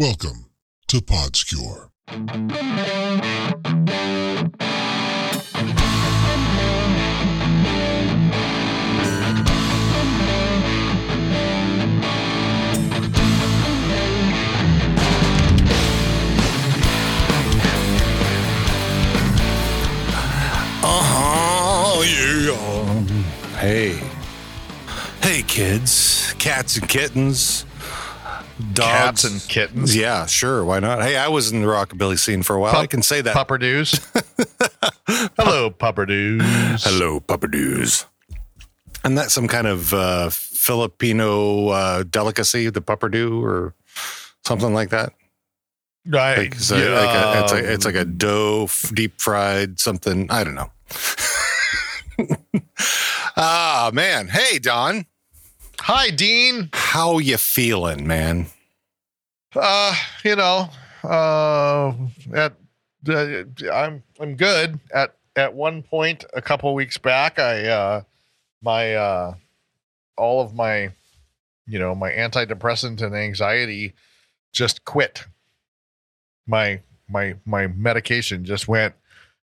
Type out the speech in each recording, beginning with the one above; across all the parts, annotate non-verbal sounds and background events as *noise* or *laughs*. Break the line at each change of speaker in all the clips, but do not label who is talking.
Welcome to Podscure.
Uh-huh, yeah. Hey. Hey, kids. Cats and kittens. Dogs.
Cats and kittens.
Yeah, sure. Why not? Hey, I was in the rockabilly scene for a while. I can say that.
Pupperdoos. *laughs* Hello, Pupperdoos.
Hello, pupperdoos. And that's some kind of uh, Filipino uh, delicacy, the pupperdoo, or something like that.
Right.
Like, so, like a, it's, a, it's like a dough, f- deep fried something. I don't know. *laughs* ah, man. Hey, Don.
Hi, Dean.
How you feeling, man?
Uh, you know, uh, at uh, I'm I'm good. At at one point, a couple weeks back, I uh, my uh, all of my, you know, my antidepressant and anxiety just quit. My my my medication just went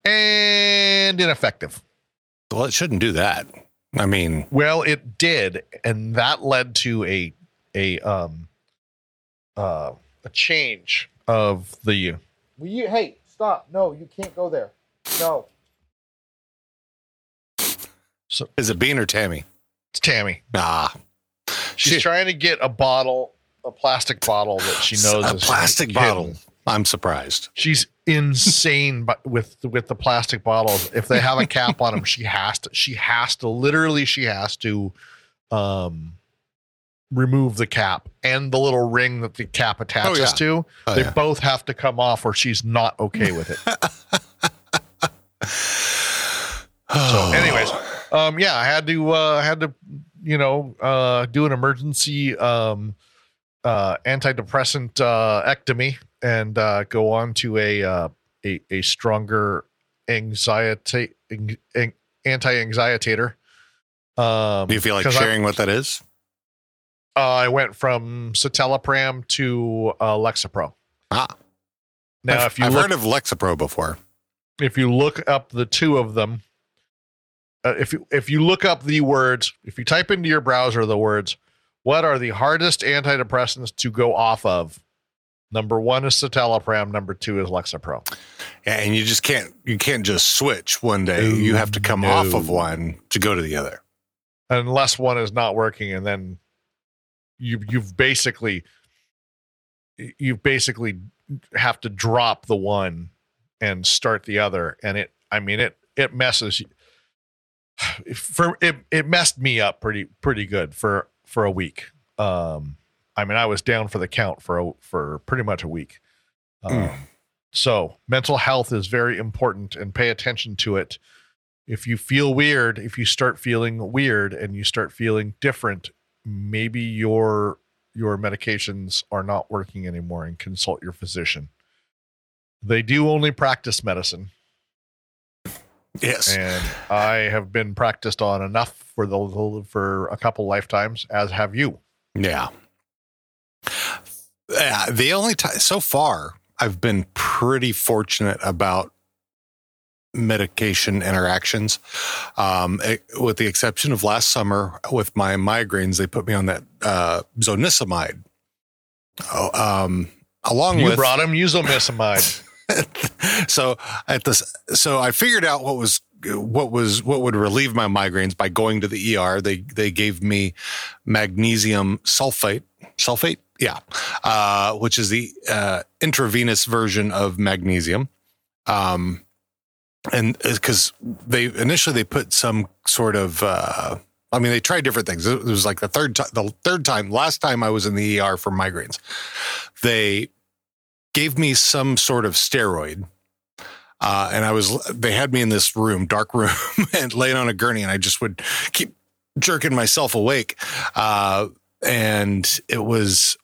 and ineffective.
Well, it shouldn't do that. I mean,
Well, it did, and that led to a a um uh a change of the. Will you? Hey, stop! No, you can't go there. No, So
is it Bean or Tammy?
it's Tammy.
Ah,
She's
Shit.
trying to get a bottle, a plastic bottle that she knows
a
is
plastic
hidden.
bottle. I'm surprised.
She's insane, but with with the plastic bottles, if they have a cap on them, she has to. She has to. Literally, she has to. Um, remove the cap and the little ring that the cap attaches
yeah.
to.
Oh,
they
yeah.
both have to come off, or she's not okay with it. *laughs* So, anyways, um, yeah, I had to, uh, I had to, you know, uh, do an emergency, um, uh, antidepressant, uh, ectomy and, uh, go on to a, uh, a, a stronger anxiety, an- an- anti-anxietator. Um,
do you feel like
'cause I-
sharing what that is?
uh, I went from citalopram to, uh, Lexapro.
Ah,
Now,
I've,
if you
I've
look,
heard of Lexapro before.
if you look up the two of them, uh, if you if you look up the words, if you type into your browser the words, what are the hardest antidepressants to go off of? Number one is citalopram. Number two is Lexapro.
And you just can't you can't just switch one day. you have to come
No.
off of one to go to the other.
Unless one is not working, and then you you've basically you basically have to drop the one and start the other, and it. I mean it it messes *sighs* for it it messed me up pretty pretty good for for a week. Um, I mean, I was down for the count for a, for pretty much a week. Um,
Mm.
So mental health is very important, and pay attention to it. If you feel weird, if you start feeling weird and you start feeling different, maybe your your medications are not working anymore, and consult your physician. They do only practice medicine
Yes.
and I have been practiced on enough for the for a couple lifetimes, as have you.
Yeah. Yeah. The only time so far, I've been pretty fortunate about medication interactions. Um, it- with the exception of last summer with my migraines, they put me on that uh, zonisamide. Oh, um, along
You
with
brought him usomicimide. *laughs* *laughs*
so at this so i figured out what was what was what would relieve my migraines by going to the er they they gave me magnesium sulfate sulfate yeah uh which is the uh intravenous version of magnesium um and because they initially they put some sort of uh I mean, they tried different things. It was like the third time, the third time, last time I was in the ER for migraines, they gave me some sort of steroid. Uh, and I was, they had me in this room, dark room, *laughs* and laying on a gurney, and I just would keep jerking myself awake. Uh, and it was,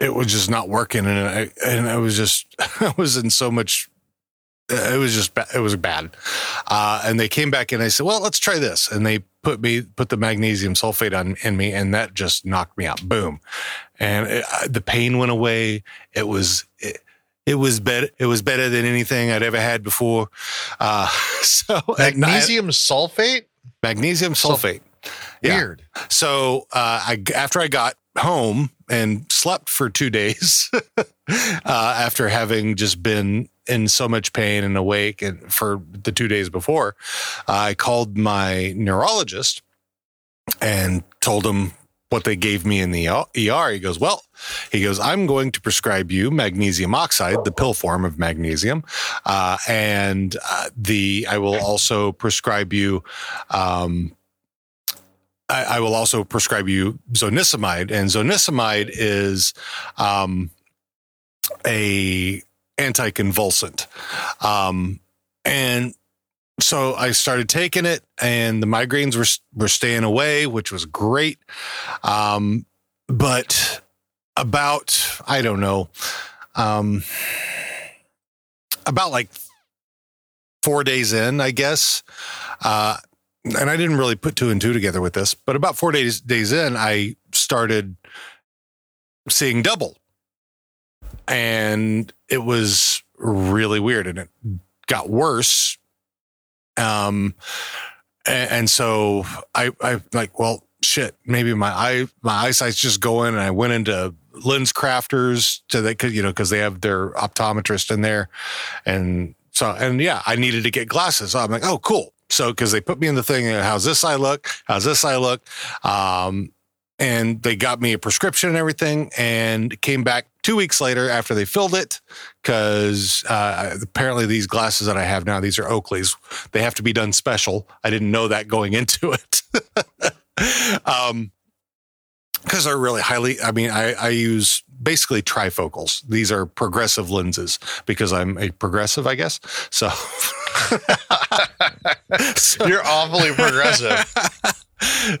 it was just not working. And I, and I was just, *laughs* I was in so much, it was just, it was bad. Uh, and they came back and I said, well, let's try this. And they put me, put the magnesium sulfate on in me, and that just knocked me out. Boom. and it, uh, the pain went away. It was it, it was better. It was better than anything I'd ever had before. Uh, *laughs* so
Magnesium sulfate?
magnesium sulfate. Yeah.
Weird.
So uh, I after I got home and slept for two days *laughs* uh, after having just been in so much pain and awake and for the two days before, I called my neurologist and told him what they gave me in the ER. He goes, well, he goes, I'm going to prescribe you magnesium oxide, the pill form of magnesium, uh, and uh, the I will also prescribe you. Um, I, I will also prescribe you zonisamide, and zonisamide is um, a anticonvulsant, um, and so I started taking it, and the migraines were were staying away, which was great. Um, but about I don't know, um, about like four days in, I guess. Uh, and I didn't really put two and two together with this, but about four days days in, I started seeing double, and it was really weird, and it got worse um, and, and so I, I like, well, shit, maybe my eye, my eyesight's just going. And I went into LensCrafters to they you know, cause they have their optometrist in there. And so, and yeah, I needed to get glasses. So I'm like, oh, cool. So, cause they put me in the thing, how's this eye look? How's this eye look? Um, and they got me a prescription and everything and came back two weeks later after they filled it because uh, apparently these glasses that i have now these are oakley's they have to be done special i didn't know that going into *laughs* it um because they're really highly i mean I, I use basically trifocals these are progressive lenses because i'm a progressive i guess so, so *laughs*
You're awfully progressive.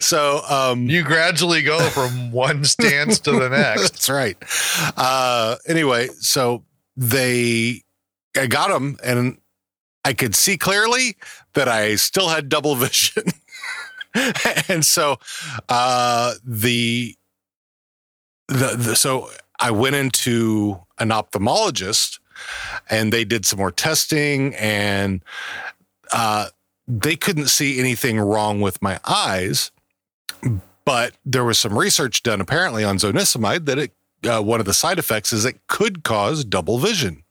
*laughs*
so um
You gradually go from one stance to the *laughs* next.
That's right. Uh, anyway, so they, I got them and I could see clearly that I still had double vision. and so, uh, the, the, the, so I went into an ophthalmologist and they did some more testing and, uh, they couldn't see anything wrong with my eyes but there was some research done apparently on zonisamide that it uh, one of the side effects is it could cause double vision.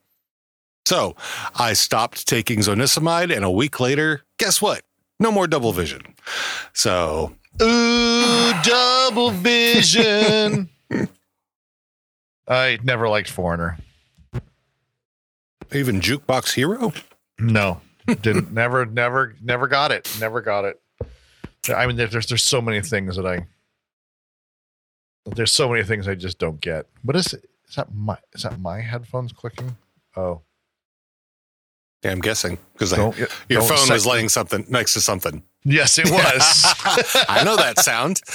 So I stopped taking zonisamide, and a week later, guess what? No more double vision. So
Ooh, double vision. *laughs* I never liked Foreigner.
even jukebox hero.
No, didn't. *laughs* never, never, never got it. Never got it. I mean, there's there's so many things that I. There's so many things I just don't get. What is it? Is that my is that my headphones clicking? Oh,
Yeah, I'm guessing because your phone was laying something next to something.
Yes, it was. *laughs*
I know that sound. *laughs*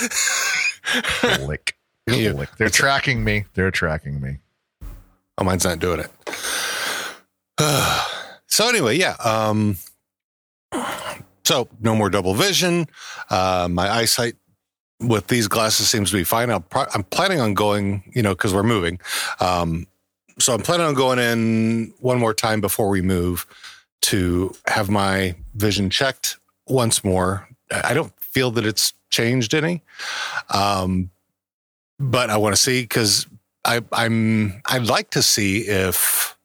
Click. They're tracking me. They're tracking me.
Oh, mine's not doing it. *sighs* so anyway, yeah. Um, so no more double vision. Uh, my eyesight with these glasses seems to be fine. I'll pro- I'm planning on going, you know, because we're moving. Um, so I'm planning on going in one more time before we move to have my vision checked once more. I I don't feel that it's changed any, um, but I want to see because I, I'm I'd like to see if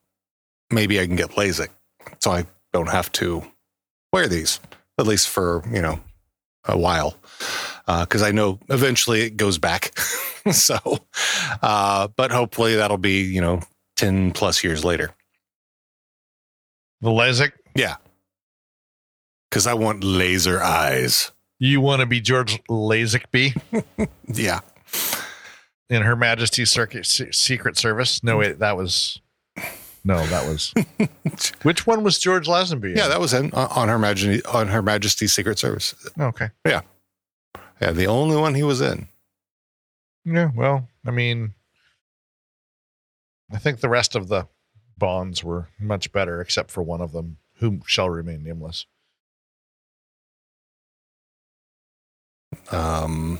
maybe I can get LASIK, so I don't have to wear these at least for you know a while, because I know eventually it goes back. *laughs* so, uh, but hopefully that'll be you know ten plus years later.
The LASIK.
Yeah, because I want laser eyes.
You want to be George Lazenby *laughs*
Yeah,
in Her Majesty's Circuit Secret Service? No, wait, that was no, that was *laughs* which one was George Lazenby? in?
yeah, that was in uh, on her Majesty on her Majesty's Secret Service.
okay.
Yeah, yeah, the only one he was in.
Yeah, well, I mean, I think the rest of the bonds were much better, except for one of them, who shall remain nameless.
Um,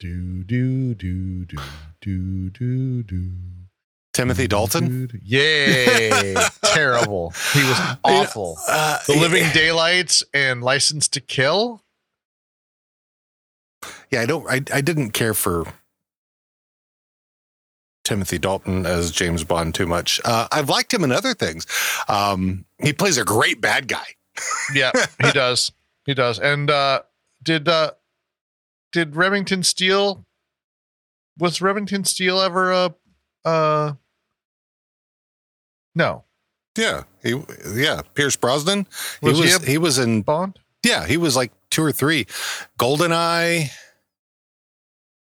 Do do do do do do do.
Timothy Dalton.
Yay! *laughs* Terrible. He was awful.
Uh,
The Living Daylights and License to Kill.
Yeah, I don't. I I didn't care for Timothy Dalton as James Bond too much. Uh, I've liked him in other things. Um, he plays a great bad guy.
Yeah, he *laughs* does. He does. And uh did uh did Remington Steele was Remington Steele ever a uh no
Yeah, he yeah Pierce Brosnan.
Was
he
he
was
a-
he was in
Bond?
yeah he was like two or three. Goldeneye.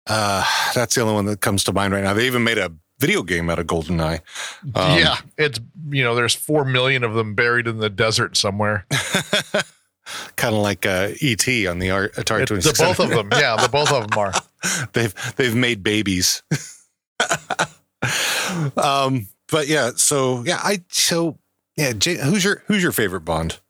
Uh, that's the only one that comes to mind right now. They even made a video game out of Goldeneye. Um,
yeah, it's you know there's four million of them buried in the desert somewhere. *laughs*
kind of like uh, ET on the Ar- Atari
It-
Twenty
the both of them, yeah, the both of them are. *laughs*
they've they've made babies. *laughs* um, but yeah, so yeah, I so yeah, Jay, who's your who's your favorite Bond?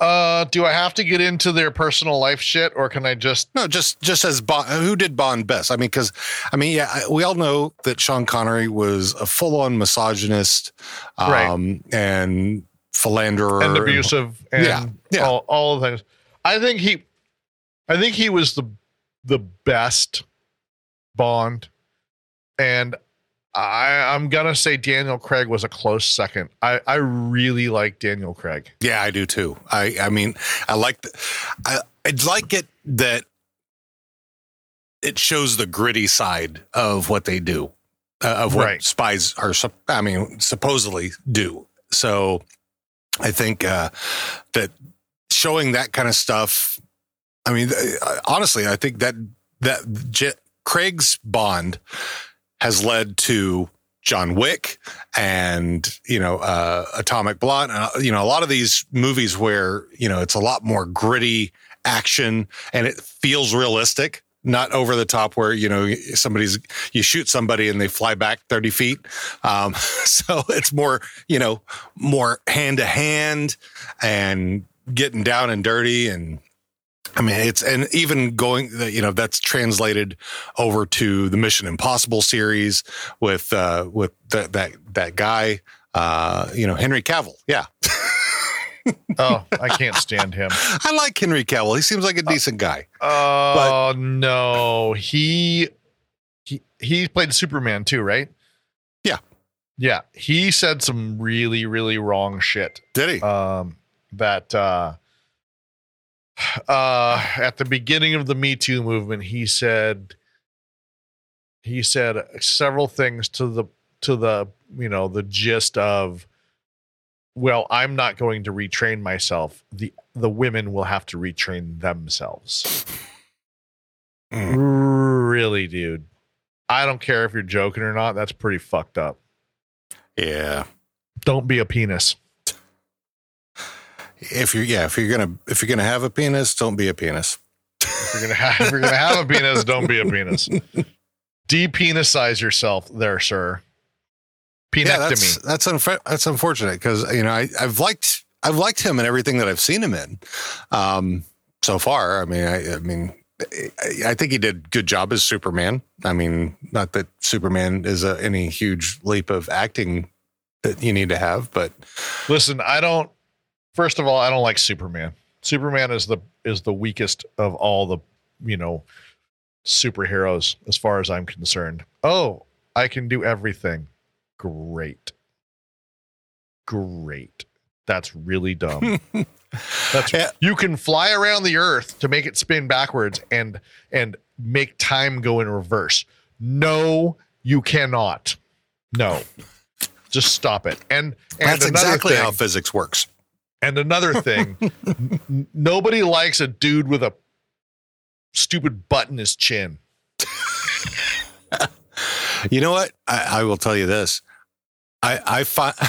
Uh, do I have to get into their personal life shit, or can I just?
No, just just as Bond, who did Bond best? I mean, because I mean, yeah, we all know that Sean Connery was a full on misogynist,
Right.
um, and philanderer
and abusive and
Yeah, yeah.
all all the things. I think he I think he was the the best Bond. And I I'm gonna say Daniel Craig was a close second. I, I really like Daniel Craig.
Yeah, I do too. I I mean, I like the, I I like it that it shows the gritty side of what they do, uh, of what
Right.
spies are. I mean, supposedly do. So, I think uh, that showing that kind of stuff. I mean, uh, honestly, I think that that J- Craig's Bond has led to John Wick and you know uh, Atomic Blonde. Uh, you know a lot of these movies where you know it's a lot more gritty action and it feels realistic, not over the top. Where you know somebody's you shoot somebody and they fly back thirty feet. Um, *laughs* so it's more you know more hand to hand and getting down and dirty and I mean, it's and even going, you know, that's translated over to the Mission Impossible series with uh, with that that that guy, uh, you know, Henry Cavill. Yeah, *laughs*
Oh, I can't stand him. *laughs*
I like Henry Cavill. He seems like a decent guy.
Oh no. He he he played Superman too, right?
Yeah.
Yeah. He said some really, really wrong shit.
Did he?
um, that uh, *sighs* uh, at the beginning of the Me Too movement, he said he said several things to the to the you know the gist of well i'm not going to retrain myself the the women will have to retrain themselves
Mm.
really dude i don't care if you're joking or not that's pretty fucked up
yeah.
don't be a penis
If you're yeah, if you're gonna if you're gonna have a penis, don't be a penis.
If you're gonna have, if you're gonna have a penis, don't be a penis. *laughs* Depenicize yourself, there, sir.
Yeah, that's that's unfa- that's unfortunate because you know I, I've liked I've liked him in everything that I've seen him in, um, so far. I mean, I, I mean, I, I think he did a good job as Superman. I mean, not that Superman is a, any huge leap of acting that you need to have, but
Listen, I don't. First of all, I don't like Superman. Superman is the is the weakest of all the you know superheroes as far as I'm concerned. Oh, I can do everything. Great. Great. That's really dumb. *laughs* That's
Yeah.
you can fly around the earth to make it spin backwards and and make time go in reverse. No, you cannot. No. Just stop it. And and
that's exactly
thing,
how physics works.
and another *laughs* thing, n- nobody likes a dude with a stupid butt in his chin. *laughs*
You know what? I, I will tell you this. I I find *laughs*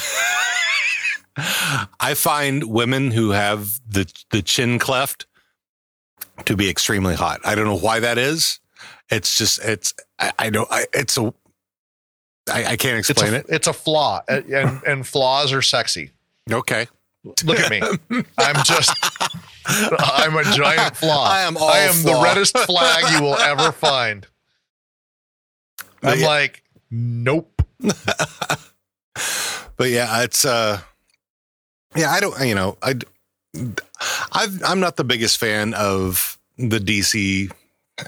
I find women who have the the chin cleft to be extremely hot. I don't know why that is. It's just it's I, I don't I, it's a I, I can't
It's
explain
a,
it.
it's a flaw, and, and flaws are sexy.
Okay.
Look at me. I'm just I'm a giant flaw. *laughs*
I am
I am the reddest flag you will ever find. *laughs* I'm
Yeah.
like, nope.
But yeah, it's uh, yeah, I don't, you know, I, I've, I'm not the biggest fan of the DC.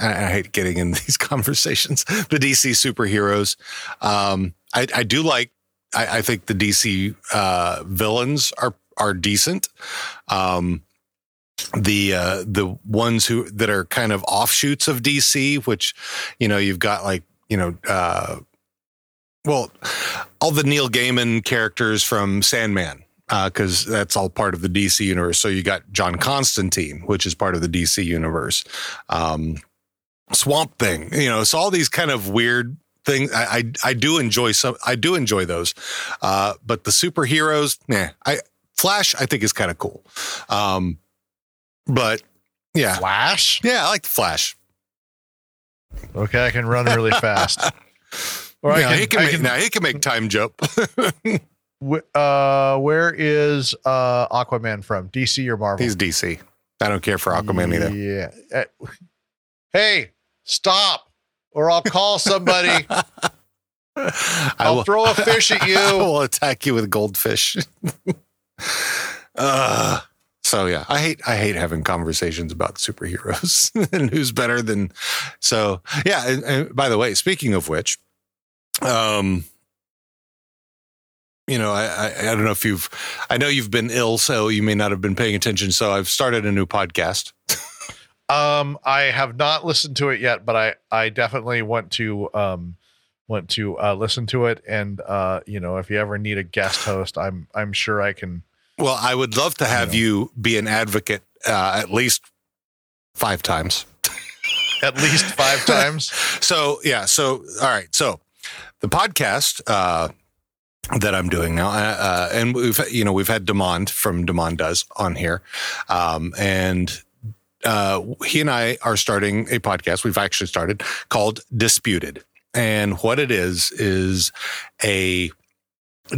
I hate getting in *laughs* these conversations. The DC superheroes. Um, I, I do like. I, I think the DC uh, villains are are decent. Um, the uh, the ones who that are kind of offshoots of DC, which you know you've got like you know uh, well all the Neil Gaiman characters from Sandman, because that's all part of the DC universe. So you got John Constantine, which is part of the DC universe. Um, Swamp Thing, you know, so all these kind of weird things. I, I I do enjoy some. I do enjoy those, uh, but the superheroes, nah. I Flash, I think is kind of cool. Um, but yeah,
Flash?
yeah, I like the Flash.
Okay, I can run really fast. *laughs* Or I
Yeah,
can,
he can
I
make,
can-
now he can make time jump. *laughs*
Uh, where is uh Aquaman from? DC or Marvel?
He's DC. I don't care for Aquaman either.
Yeah. Uh, Hey, stop, or I'll call somebody. *laughs*
I
I'll
will,
throw a fish at you. *laughs*
I will attack you with goldfish. uh, so yeah, I hate I hate having conversations about superheroes and who's better than. So yeah. And, and by the way, speaking of which, um, you know, I, I I don't know if you've I know you've been ill, so you may not have been paying attention. So I've started a new podcast.
Um, I have not listened to it yet, but I I definitely want to um want to uh, listen to it. And uh, you know, if you ever need a guest host, I'm I'm sure I can.
Well, I would love to have
Yeah.
you be an advocate uh, at least five times.
At least five *laughs* times.
So yeah, so all right, so the podcast uh, that I'm doing now, uh, uh, and we've you know we've had Demond from Demond Does on here, um, and uh, he and I are starting a podcast. We've actually started called Disputed, and what it is is a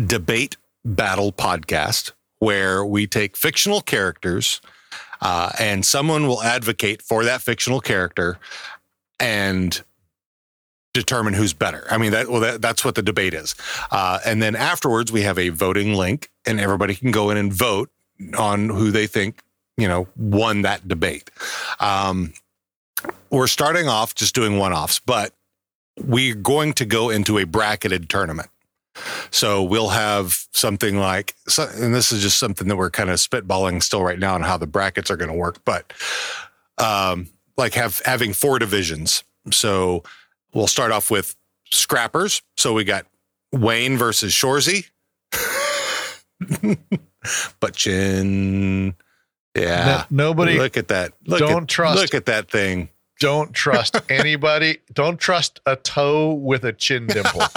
debate battle podcast where we take fictional characters. Uh, and someone will advocate for that fictional character and determine who's better. I mean, that well, that, that's what the debate is. Uh, and then afterwards, we have a voting link, and everybody can go in and vote on who they think you know won that debate. Um, we're starting off just doing one-offs, but we're going to go into a bracketed tournament. So we'll have something like, and this is just something that we're kind of spitballing still right now on how the brackets are going to work, but um, like have having four divisions. So we'll start off with scrappers. So we got Wayne versus Shoresy. *laughs* but chin, yeah.
No- nobody
look at that. Look
don't
at,
trust-
Look at that thing.
don't trust *laughs* anybody. Don't trust a toe with a chin dimple. *laughs*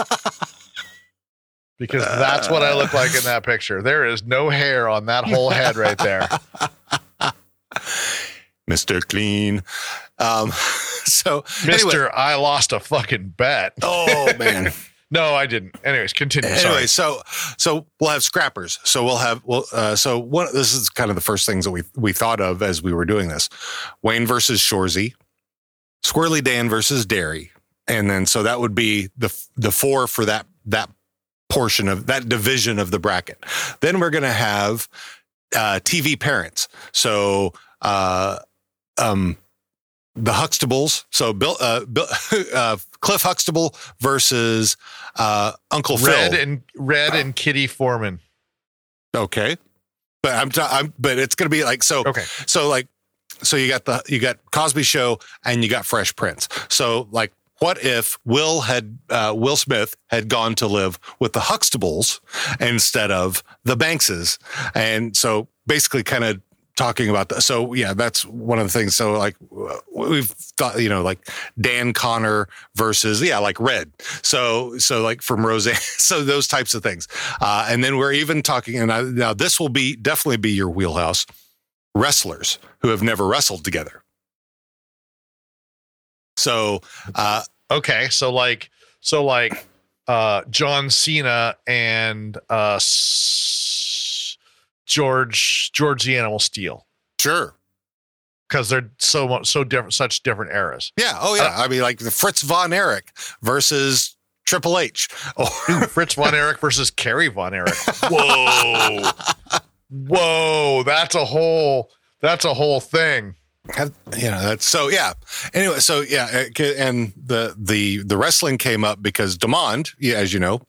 Because that's what I look like in that picture. There is no hair on that whole head right there.
Mr. Clean. Um, *laughs* so,
Mister,
anyway,
I lost a fucking bet.
oh man. *laughs*
No, I didn't. Anyways, continue.
anyway,
Sorry.
so so we'll have scrappers. So we'll have well. Uh, so one. This is kind of the first things that we we thought of as we were doing this. Wayne versus Shoresy, Squirrely Dan versus Daryl, and then so that would be the the four for that that portion of that division of the bracket. Then we're gonna have uh, TV parents. So uh, um, the Huxtables. So Bill, uh, Bill *laughs* uh, Cliff Huxtable versus uh, Uncle
Red
Phil.
and Red and Kitty Foreman.
Okay. But I'm, t- I'm but it's going to be like so
Okay.
so like so you got the you got Cosby show and you got Fresh Prince. So like what if Will had uh, Will Smith had gone to live with the Huxtables instead of the Bankses? And so basically kind of talking about that. So yeah, that's one of the things. So like we've thought, you know, like Dan Connor versus yeah, like Red. So so like from Roseanne. *laughs* So those types of things. Uh, and then we're even talking. And I, now this will be definitely be your wheelhouse. Wrestlers who have never wrestled together. So uh,
Okay. So like so like uh John Cena and uh George George the Animal Steele
Sure.
because they're so much so different, such different eras.
Yeah. Oh, yeah. I mean, like the Fritz von Erich versus Triple H. Or
Fritz von Erich versus Kerry von Erich. *laughs* Whoa, whoa, that's a whole that's a whole thing.
Have- you know that's so yeah anyway so yeah uh, and the the the wrestling came up because demond yeah as you know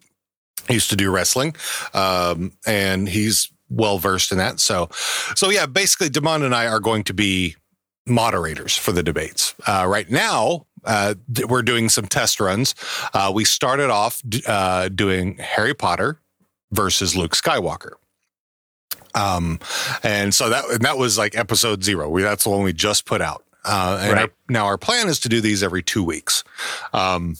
used to do wrestling um and he's well versed in that so so yeah basically demond and i are going to be moderators for the debates uh right now uh we're doing some test runs uh we started off uh doing harry potter versus luke skywalker um and so that and that was like episode zero. We that's the one we just put out. Uh, and
Right.
our, now our plan is to do these every two weeks. Um,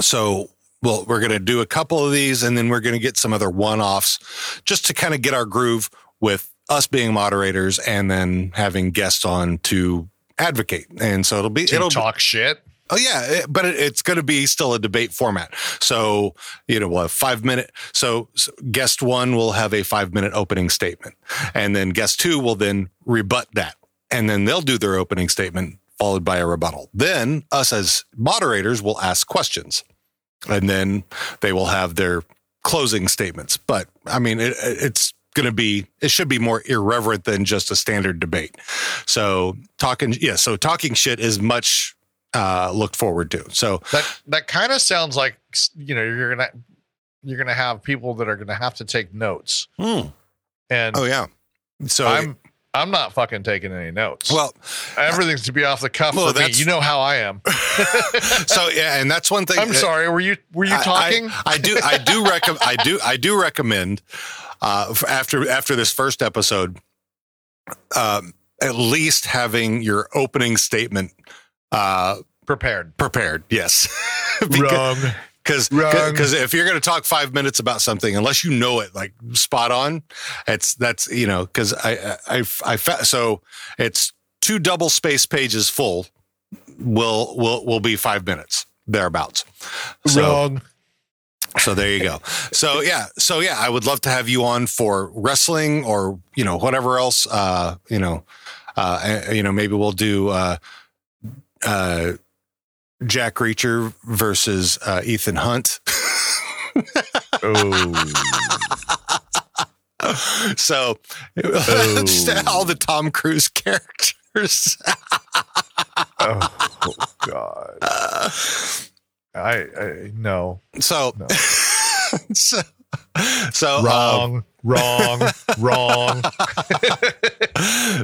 so well, we're going to do a couple of these, and then we're going to get some other one-offs, just to kind of get our groove with us being moderators, and then having guests on to advocate. And so it'll be
To
it'll
talk shit.
Oh yeah, it- but it, it's going to be still a debate format. So you know, we'll have five minute. So, so guest one will have a five minute opening statement, and then guest two will then rebut that, and then they'll do their opening statement followed by a rebuttal. Then us as moderators will ask questions, and then they will have their closing statements. But I mean, it, it's going to be it should be more irreverent than just a standard debate. So talking, yeah. So talking shit is much uh, looked forward to. So
That that kind of sounds like you know you're gonna you're gonna have people that are gonna have to take notes, Hmm. and
oh yeah. So
I'm I'm not fucking taking any notes.
well,
everything's to be off the cuff
Well,
for me. You know how I am. *laughs*
so yeah, and that's one thing.
I'm
that-
sorry. Were you were you
I-
talking?
I, I do. I do *laughs* recommend. I do. I do recommend. Uh, after after this first episode, um, at least having your opening statement uh,
Prepared.
prepared. Yes, *laughs*
Wrong.
Because because if you're going to talk five minutes about something, unless you know it like spot on, it's that's you know because I I I, I so it's two double space pages full. Will will will be five minutes thereabouts. So,
Wrong.
so there you go. So yeah, so yeah, I would love to have you on for wrestling or you know whatever else. Uh, you know, uh, you know maybe we'll do uh, uh, Jack Reacher versus uh, Ethan Hunt.
Oh. *laughs*
so just *laughs* all the Tom Cruise characters. *laughs*
oh God. I, I no.
so
No.
so so um,
Wrong. wrong. *laughs*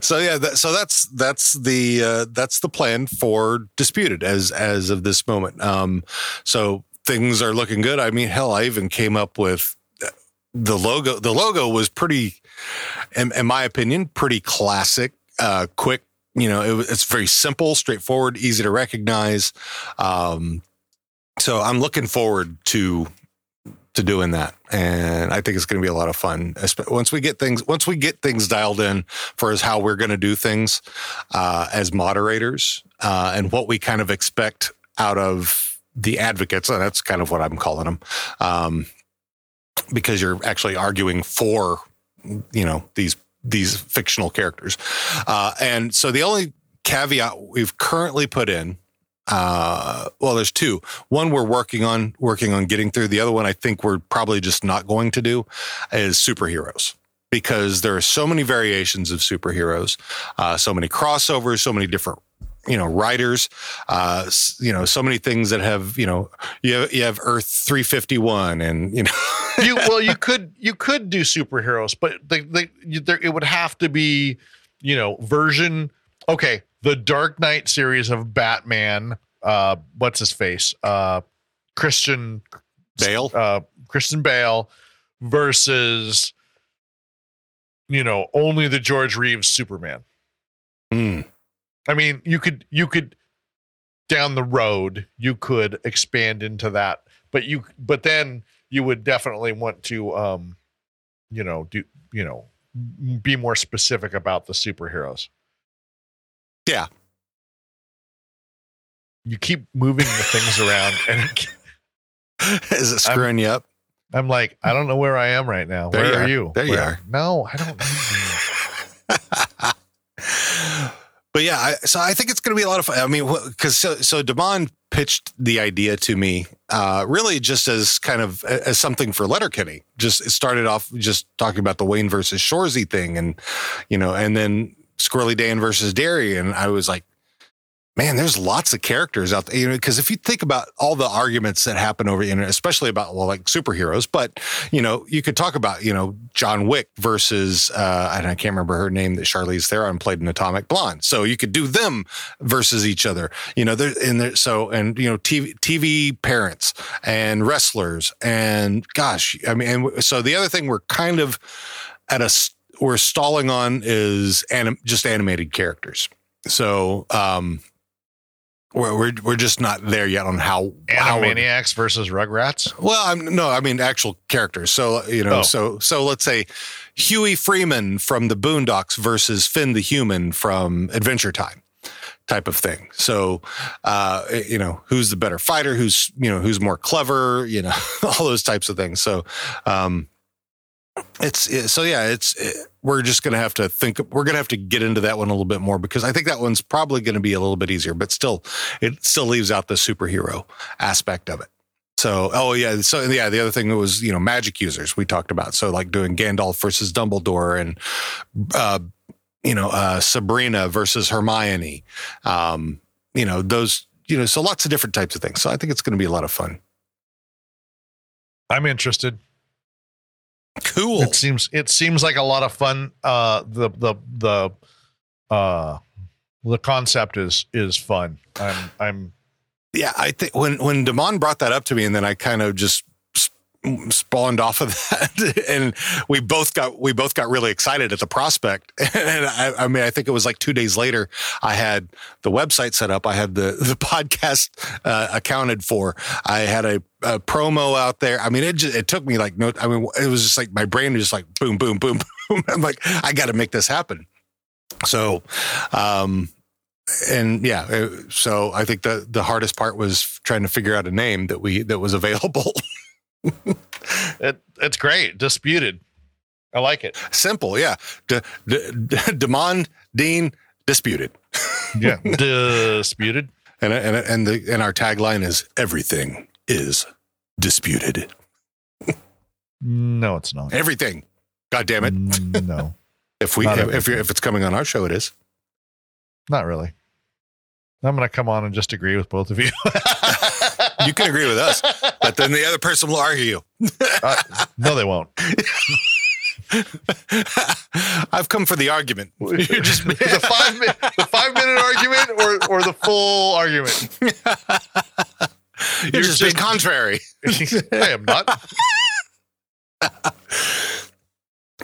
So yeah, that, so that's that's the uh, that's the plan for disputed as as of this moment. Um, so things are looking good. I mean, hell, I even came up with the logo. The logo was pretty, in, in my opinion, pretty classic, uh, quick. You know, it, it's very simple, straightforward, easy to recognize. Um, so I'm looking forward to to doing that, and I think it's going to be a lot of fun. Once we get things, once we get things dialed in for as how we're going to do things uh, as moderators, uh, and what we kind of expect out of the advocates. And that's kind of what I'm calling them, um, because you're actually arguing for, you know, these these fictional characters. Uh, and so the only caveat we've currently put in uh well there's two one we're working on working on getting through the other one i think we're probably just not going to do is superheroes because there are so many variations of superheroes uh so many crossovers so many different you know writers uh you know so many things that have you know you have, you have earth 351 and you know *laughs*
you well, you could you could do superheroes, but they, they, there, it would have to be, you know, version. Okay, the Dark Knight series of Batman. Uh, what's his face? Uh, Christian
Bale
uh, Christian Bale versus, you know, only the George Reeves Superman.
Hmm.
I mean, you could you could down the road you could expand into that, but you but then you would definitely want to um you know do you know be more specific about the superheroes.
Yeah.
You keep moving the things around and it, *laughs*
is it screwing you up
I'm like, I don't know where I am right now.
There
where
you
are
are.
you?
There you are.
No, I don't. *laughs*
but yeah, I, so I think it's going to be a lot of fun. I mean, because so so Damon pitched the idea to me, uh, really just as kind of as something for Letterkenny. Just it started off just talking about the Wayne versus Shoresy thing, and you know, and then Squirrely Dan versus Daryl, and I was like. Man, there's lots of characters out there, you know, because if you think about all the arguments that happen over the internet, especially about, well, like superheroes, but, you know, you could talk about, you know, John Wick versus, uh, I can't remember her name that Charlize Theron played in Atomic Blonde. So you could do them versus each other, you know, there, and there, so, and, you know, TV, TV parents and wrestlers and gosh, I mean, and so the other thing we're kind of at a, we're stalling on is anim, just animated characters. So, um, we're, we're, we're just not there yet on how, how
Animaniacs versus Rugrats.
well, I'm no, I mean actual characters. So you know,
Oh.
so so let's say Huey Freeman from the Boondocks versus Finn the Human from Adventure Time, type of thing. So, uh, you know, who's the better fighter? Who's you know who's more clever? You know, *laughs* all those types of things. So, um, it's so yeah, it's we're just gonna have to think. We're gonna have to get into that one a little bit more because I think that one's probably going to be a little bit easier, but still, it still leaves out the superhero aspect of it. So, oh yeah, so yeah, the other thing was you know magic users we talked about. So like doing Gandalf versus Dumbledore and uh, you know uh, Sabrina versus Hermione. Um, you know those you know so lots of different types of things. So I think it's going to be a lot of fun.
I'm interested.
Cool.
It seems it seems like a lot of fun. Uh, the the the uh, the concept is is fun. I'm I'm
yeah, I think when when Damon brought that up to me, and then I kind of just sp- spawned off of *laughs* that, and we both got we both got really excited at the prospect. *laughs* And I, I mean, I think it was like two days later, I had the website set up, I had the the podcast uh, accounted for, I had a, a promo out there. I mean, it just it took me like no, I mean, it was just like my brain was just like boom, boom, boom, *laughs* boom. I'm like, I got to make this happen. So, um, and yeah, so I think the the hardest part was trying to figure out a name that we that was available.
It it's great. Disputed. I like it.
Simple, yeah. D- D- D- Damon Dean disputed,
Yeah. *laughs* Disputed.
and and and the and our tagline is everything is disputed.
No, it's not.
Everything. God damn it!
Mm, No, *laughs*
If we if if, you're, if it's coming on our show, it is.
not really. I'm going to come on and just agree with both of you. *laughs*
You can agree with us, but then the other person will argue.
Uh, no, they won't. *laughs*
I've come for the argument. *laughs* You're just
the five minute, the five minute argument or or the full argument. *laughs*
you're,
You're
just,
just-
being contrary.
I am not.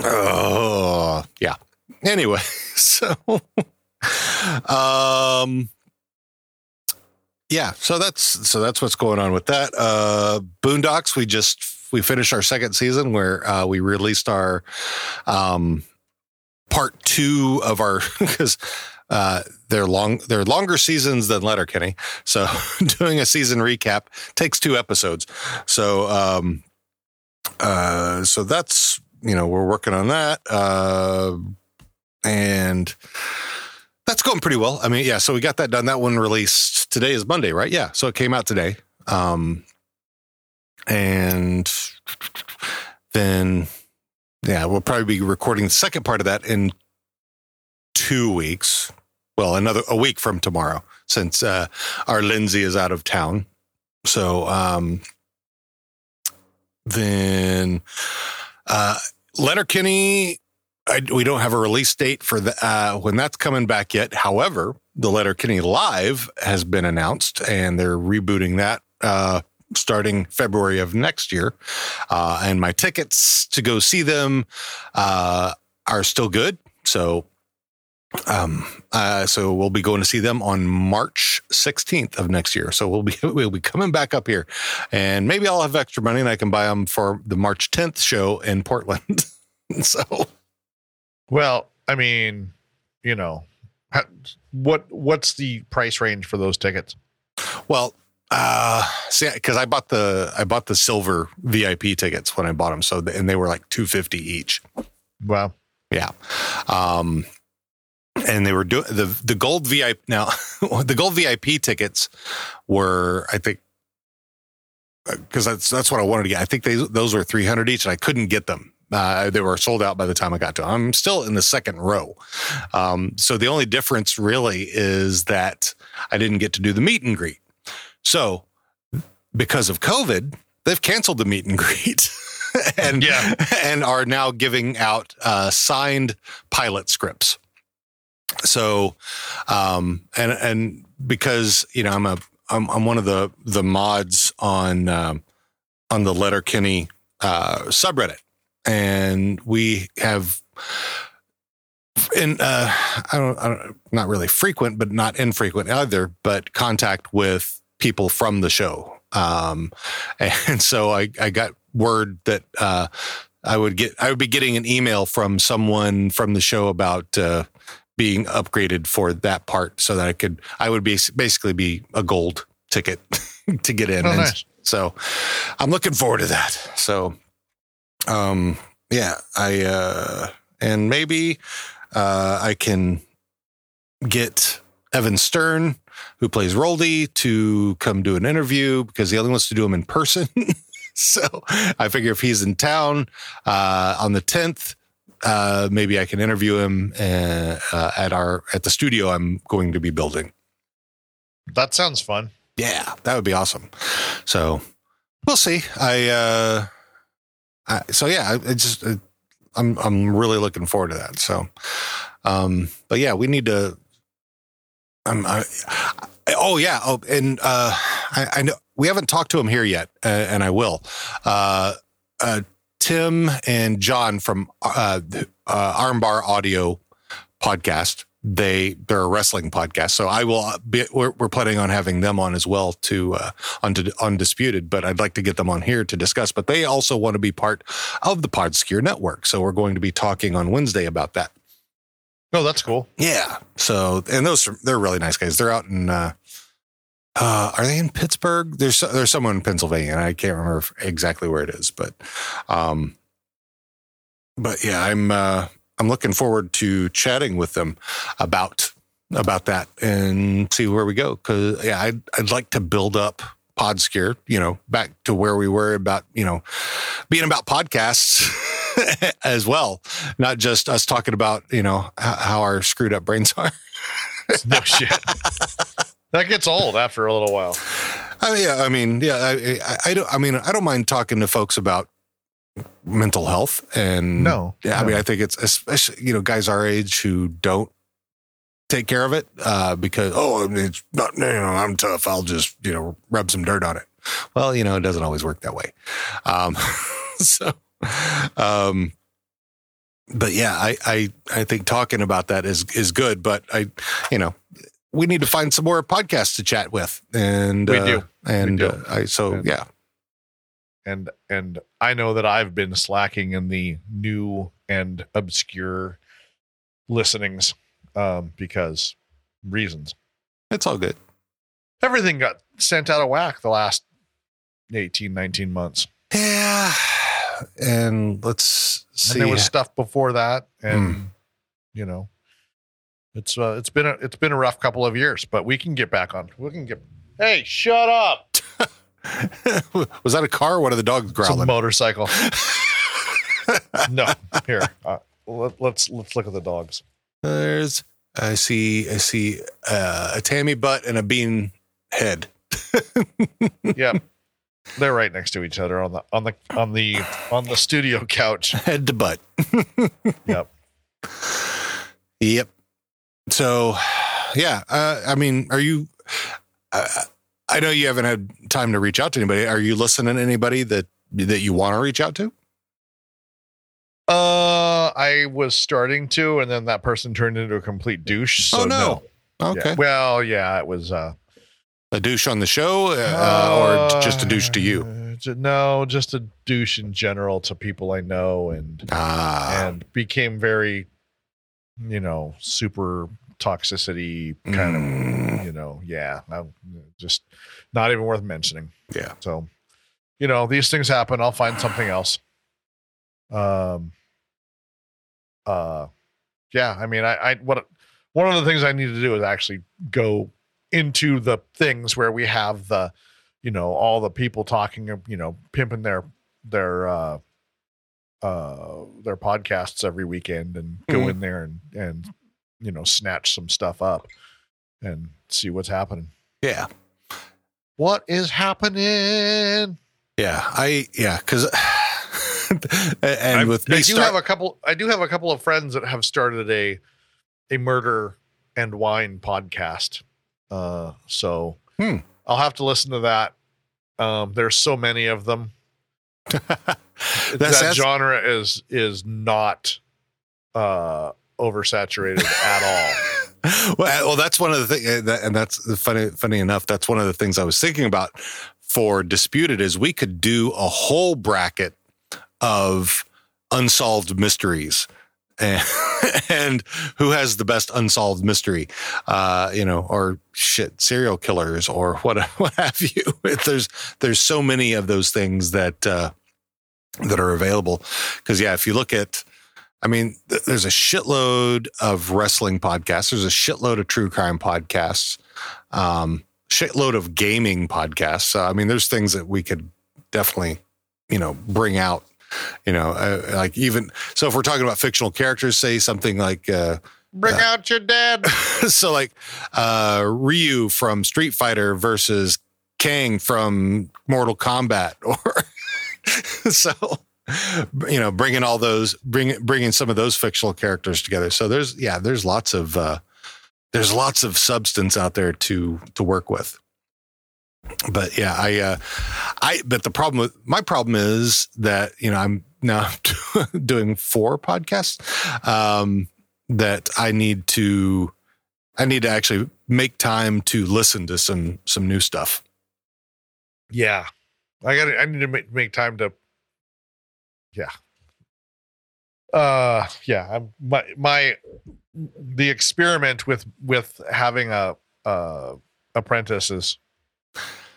Oh, yeah. Anyway, so um yeah, so that's so that's what's going on with that. Uh Boondocks, we just we finished our second season where uh we released our um part 2 of our *laughs* cuz uh they're long they're longer seasons than Letterkenny. So *laughs* doing a season recap takes two episodes. So um uh so that's you know we're working on that uh and that's going pretty well. I mean yeah so we got that done. That one released today is monday right? Yeah so it came out today. Um and then yeah we'll probably be recording the second part of that in two weeks. Well another a week from tomorrow since uh our lindsay is out of town. So um then uh, Letterkenny, I, we don't have a release date for the, uh, when that's coming back yet. However, the Letterkenny Live has been announced, and they're rebooting that uh, starting February of next year. Uh, and my tickets to go see them uh, are still good. So, um, uh, so we'll be going to see them on March 16th of next year. So we'll be *laughs* we'll be coming back up here, and maybe I'll have extra money and I can buy them for the March 10th show in Portland. *laughs* so
Well, I mean, you know, how, what what's the price range for those tickets?
Well, Uh, see, because I bought the I bought the silver VIP tickets when I bought them, so and they were like two fifty each.
Wow.
Yeah, um, and they were doing the the gold VIP. Now, *laughs* the gold VIP tickets were, I think, because that's that's what I wanted to get. I think they those were three hundred each, and I couldn't get them. Uh, they were sold out by the time I got to them. I'm still in the second row. Um, so the only difference really is that I didn't get to do the meet and greet. So because of COVID, they've canceled the meet and greet. *laughs* and
Yeah.
and are now giving out uh, signed pilot scripts. So, um, and and because you know I'm a I'm, I'm one of the the mods on um, on the Letterkenny uh, subreddit, and we have in uh, I don't I don't not really frequent, but not infrequent either, but contact with people from the show. Um, *laughs* and so I I got word that uh, I would get I would be getting an email from someone from the show about uh, being upgraded for that part, so that I could I would be basically be a gold ticket *laughs* to get in.
Oh,
And
nice.
So I'm looking forward to that. So, um, yeah, I uh, and maybe uh, I can get Evan Stern, who plays Roldy, to come do an interview because he only wants to do them in person. *laughs* so I figure if he's in town uh, on the 10th, uh, maybe I can interview him uh, uh, at our at the studio I'm going to be building.
That sounds fun.
Yeah, that would be awesome. So we'll see. I, uh, I so yeah, I, I just, uh, I'm, I'm really looking forward to that. So, um, but yeah, we need to, um, I, I, oh yeah. Oh, and, uh, I, I know we haven't talked to him here yet, uh, and I will, uh, uh, Tim and John from, uh, uh, Armbar Audio podcast they they're a wrestling podcast. So i will be we're, we're planning on having them on as well to uh on to undisputed but i'd like to get them on here to discuss. But they also want to be part of the podscure network. So we're going to be talking on wednesday about that.
Oh, that's cool.
yeah. So and those are, they're really nice guys. They're out in uh uh, are they in Pittsburgh? There's there's someone in Pennsylvania, and I can't remember exactly where it is, but, um, but yeah, I'm uh, I'm looking forward to chatting with them about about that and see where we go. Because yeah, I'd I'd like to build up Podscare, you know, back to where we were about you know being about podcasts *laughs* as well, not just us talking about you know how, how our screwed up brains are. *laughs*
No shit. that gets old after a little while.
I mean, yeah, I mean, yeah, I, I, I don't. I mean, I don't mind talking to folks about mental health and
No,
yeah. I mean, I think it's especially you know guys our age who don't take care of it uh, because oh, I mean, it's not you know I'm tough. I'll just you know rub some dirt on it. Well, you know, it doesn't always work that way. Um, *laughs* so, um, but yeah, I, I I think talking about that is is good. But I, you know, we need to find some more podcasts to chat with, and
We
uh,
do.
and
do.
Uh, I so
And-
yeah,
and and I know that I've been slacking in the new and obscure listenings um, because reasons.
it's all good.
Everything got sent out of whack the last 18, 19 months.
Yeah, and let's see.
And there was stuff before that, and
Hmm.
you know, it's uh, it's been a it's been a rough couple of years, but we can get back on. We can get. Hey, shut up!
Was that a car? or What are the dogs
It's a
growling?
motorcycle. *laughs* no, here. Uh, let, let's let's look at the dogs.
There's I see I see uh, a Tammy butt and a bean head. *laughs*
Yep. They're right next to each other on the on the on the on the studio couch.
Head to butt. *laughs*
Yep.
Yep. So, yeah. Uh, I mean, are you? Uh, I know you haven't had time to reach out to anybody. Are you listening to anybody that that you want to reach out to?
Uh, I was starting to, and then that person turned into a complete douche. So
oh no.
no.
Okay.
Yeah. Well, yeah, it was. Uh,
A douche on the show, uh, or just a douche to you?
uh, No, just a douche in general to people I know, and
Ah.
and became very, you know, super toxicity kind
Mm,
of, you know, yeah, I'm just not even worth mentioning.
yeah.
So, you know, these things happen. I'll find something else. Um, uh, yeah, I mean, I, I, what, one of the things I need to do is actually go into the things where we have the, you know, all the people talking, you know, pimping their, their, uh, uh, their podcasts every weekend and go
Mhm.
in there and, and, you know, snatch some stuff up and see what's happening.
Yeah.
What is happening?
Yeah. I, yeah. Cause, *sighs* and
I,
with
I
me,
do
start-
have a couple. I do have a couple of friends that have started a a murder and wine podcast. Uh, so
Hmm.
I'll have to listen to that. Um, there's so many of them. *laughs* that
that's,
genre is is not uh oversaturated at all. *laughs*
well, well, that's one of the things, and that's funny. Funny enough, that's one of the things I was thinking about for disputed is we could do a whole bracket of unsolved mysteries. And, *laughs* and who has the best unsolved mystery, uh, you know, or shit, serial killers, or *laughs* what, what have you? There's there's so many of those things that uh, that are available. Because yeah, if you look at I mean, th- there's a shitload of wrestling podcasts. There's a shitload of true crime podcasts. Um, shitload of gaming podcasts. So, I mean, there's things that we could definitely, you know, bring out. You know, uh, like even so, if we're talking about fictional characters, say something like, uh,
Bring out your dad. *laughs*
so like uh, Ryu from Street Fighter versus Kang from Mortal Kombat, or *laughs* so *laughs* you know, bringing all those, bring bringing some of those fictional characters together. So there's yeah, there's lots of uh, there's lots of substance out there to to work with. But yeah, I uh, I but the problem with my problem is that you know I'm now *laughs* doing four podcasts. Um, that I need to I need to actually make time to listen to some some new stuff.
Yeah, I got. I need to make, make time to. Yeah. Uh, yeah. My my the experiment with with having a uh apprentice is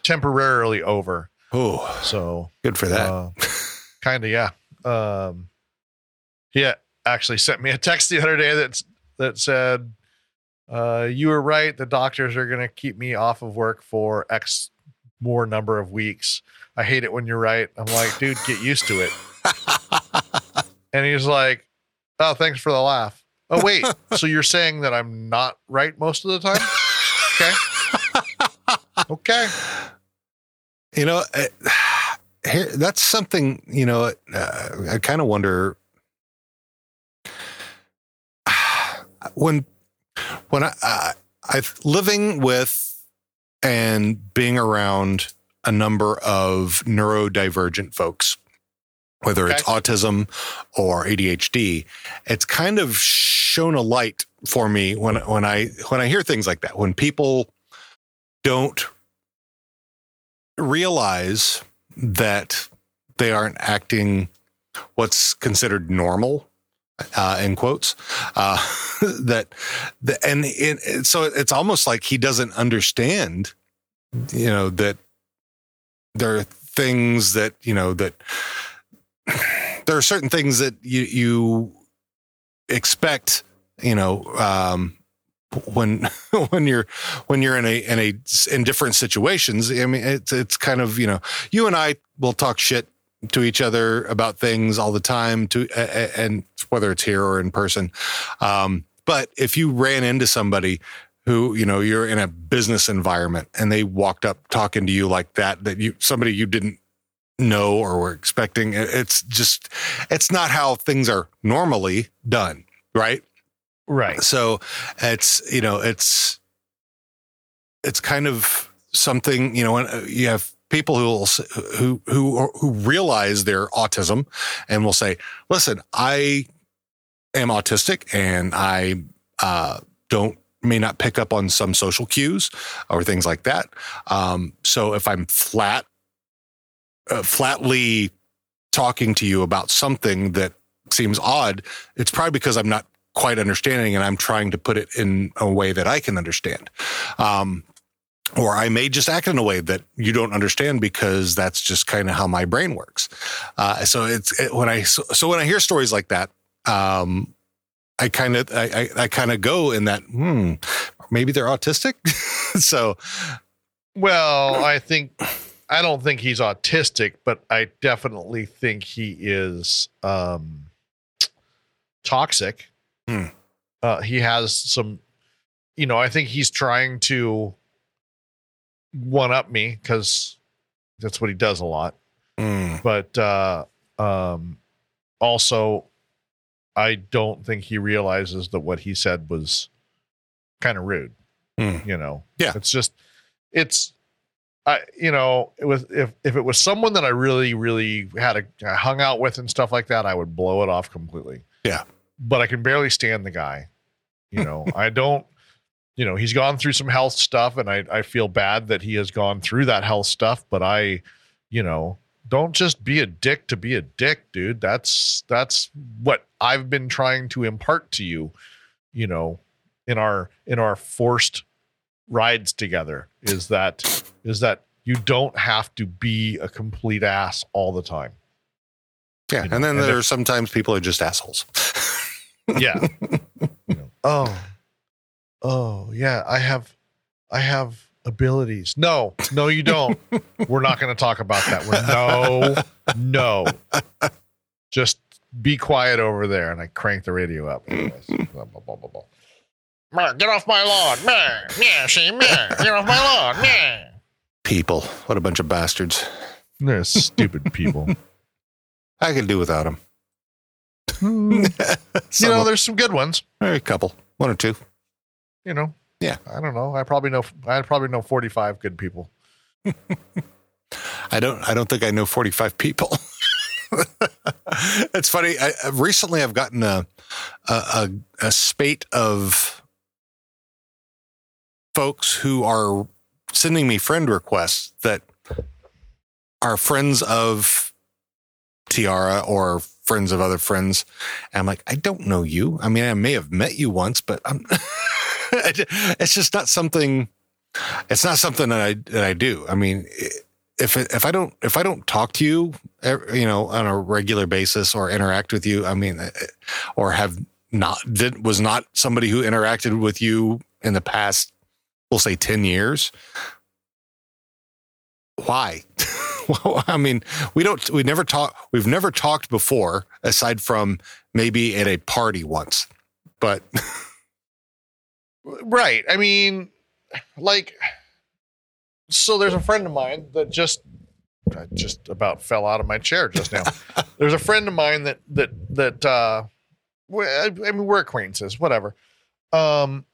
temporarily over.
Oh,
So
good for that.
uh, kind of yeah. Um, he actually sent me a text the other day that that said, uh, "You were right. The doctors are going to keep me off of work for X more number of weeks. I hate it when you're right." I'm like, "Dude, get used to it." *laughs* And he's like, "Oh, thanks for the laugh." Oh wait, *laughs* so you're saying that I'm not right most of the time? Okay. Okay.
you know, uh, here that's something. You know, uh, I kind of wonder *sighs* when when I, I I living with and being around a number of neurodivergent folks, whether it's autism or ADHD, it's kind of shown a light for me when when I when I hear things like that. When people don't realize that they aren't acting what's considered normal uh, in quotes uh, *laughs* that the, and it, so it's almost like he doesn't understand you know that there are things that you know that there are certain things that you you expect you know um when *laughs* when you're when you're in a in a in different situations. I mean it's it's kind of you know you and i will talk shit to each other about things all the time to and whether it's here or in person. Um but if you ran into somebody who you know you're in a business environment and they walked up talking to you like that that you somebody you didn't know or were expecting. It's just it's not how things are normally done right?
Right.
so it's you know it's it's kind of something you know when uh, you have people who will, who who who realize their autism and will say listen i am autistic and i uh, don't may not pick up on some social cues or things like that. Um, so if i'm flat uh, flatly talking to you about something that seems odd it's probably because i'm not quite understanding and I'm trying to put it in a way that I can understand. Um, or I may just act in a way that you don't understand because that's just kind of how my brain works. Uh, so it's it, when I so, so, when I hear stories like that, um, I kind of I, I, I kind of go in that hmm maybe they're autistic. *laughs* so,
well, I think I don't think he's autistic, but I definitely think he is um, toxic.
Hmm.
Uh, he has some, you know, I think he's trying to one up me because that's what he does a lot.
hmm,
But uh, um, also, I don't think he realizes that what he said was kind of rude.
Hmm.
You know,
Yeah.
it's just, it's, I, you know, it was if if it was someone that I really, really had a I hung out with and stuff like that, I would blow it off completely.
Yeah.
but I can barely stand the guy. You know, *laughs* I don't. You know, he's gone through some health stuff, and I I feel bad that he has gone through that health stuff. But I, you know, don't just be a dick to be a dick, dude. That's that's what I've been trying to impart to you. You know, in our in our forced rides together is that is that you don't have to be a complete ass all the time.
yeah.
You know,
and then
and
there are sometimes people are just assholes. *laughs*
Yeah. You know, oh, oh yeah, I have I have abilities. No, no, you don't. We're not going to talk about that. We're, no, no. Just be quiet over there. And I crank the radio up. Anyways, *laughs* blah, blah, blah, blah, blah. Meh, Get off my lawn. Meh, meh, see, meh. Get off my lawn. Meh.
People, what a bunch of bastards.
They're stupid people. *laughs*
I could do without them.
Hmm. *laughs*
you
know, there's some good ones.
a couple, one or two.
You know.
Yeah.
I don't know. I probably know. I probably know 45 good people. *laughs*
I don't. I don't think I know forty-five people. it's funny. I, I- recently, I've gotten a, a a a spate of folks who are sending me friend requests that are friends of Tiara or friends of other friends. And I'm like, I don't know you. I mean, I may have met you once, but *laughs* it's just not something. It's not something that I that I do. I mean, if if I don't if I don't talk to you, eh, you know, on a regular basis or interact with you, I mean, eh, or have not was not somebody who interacted with you in the past, we'll say ten years. Why? *laughs* well, I mean, we don't. We never talk. We've never talked before, aside from maybe at a party once. But *laughs*
Right. I mean, like, so there's a friend of mine that just, I just about fell out of my chair just now. *laughs* there's a friend of mine that that that uh, I mean, we're acquaintances, whatever. Um,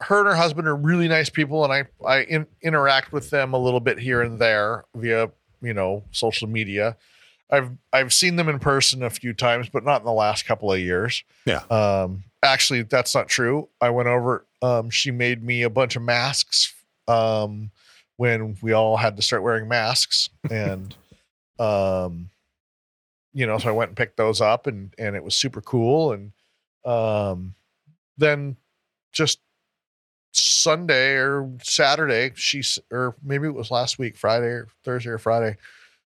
her and her husband are really nice people, and I I in, interact with them a little bit here and there via you know social media. I've I've seen them in person a few times, but not in the last couple of years.
Yeah.
Um, actually, that's not true. I went over. Um, she made me a bunch of masks. Um, when we all had to start wearing masks, *laughs* and um, you know, so I went and picked those up, and and it was super cool. And um, then just Sunday or Saturday, she or maybe it was last week, Friday or Thursday or Friday,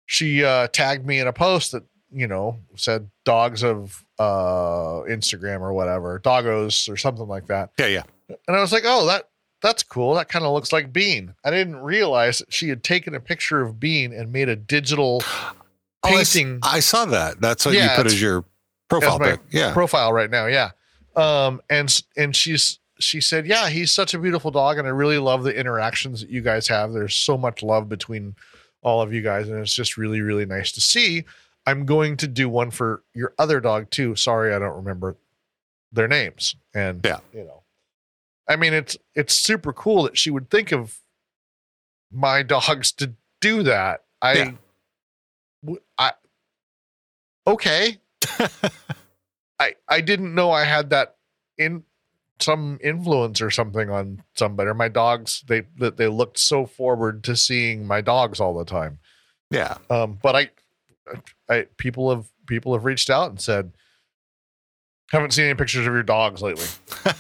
she uh, tagged me in a post that you know said dogs of uh, Instagram or whatever, doggos or something like that.
yeah, yeah.
And I was like, oh, that that's cool. That kind of looks like Bean. I didn't realize she had taken a picture of Bean and made a digital *gasps*
Oh, I
painting
I saw that. That's what
Yeah,
you put as your profile pic. Yeah.
profile right now. Yeah. Um, and and she's she said, yeah, he's such a beautiful dog, and I really love the interactions that you guys have. There's so much love between all of you guys, and it's just really really nice to see. I'm going to do one for your other dog too. Sorry, I don't remember their names. And
Yeah.
you know, I mean, it's it's super cool that she would think of my dogs to do that. I,
Yeah.
w- I, okay. *laughs* I I didn't know I had that in some influence or something on somebody or my dogs. They that they looked so forward to seeing my dogs all the time.
yeah.
Um, but I, I people have people have reached out and said, Haven't seen any pictures of your dogs lately.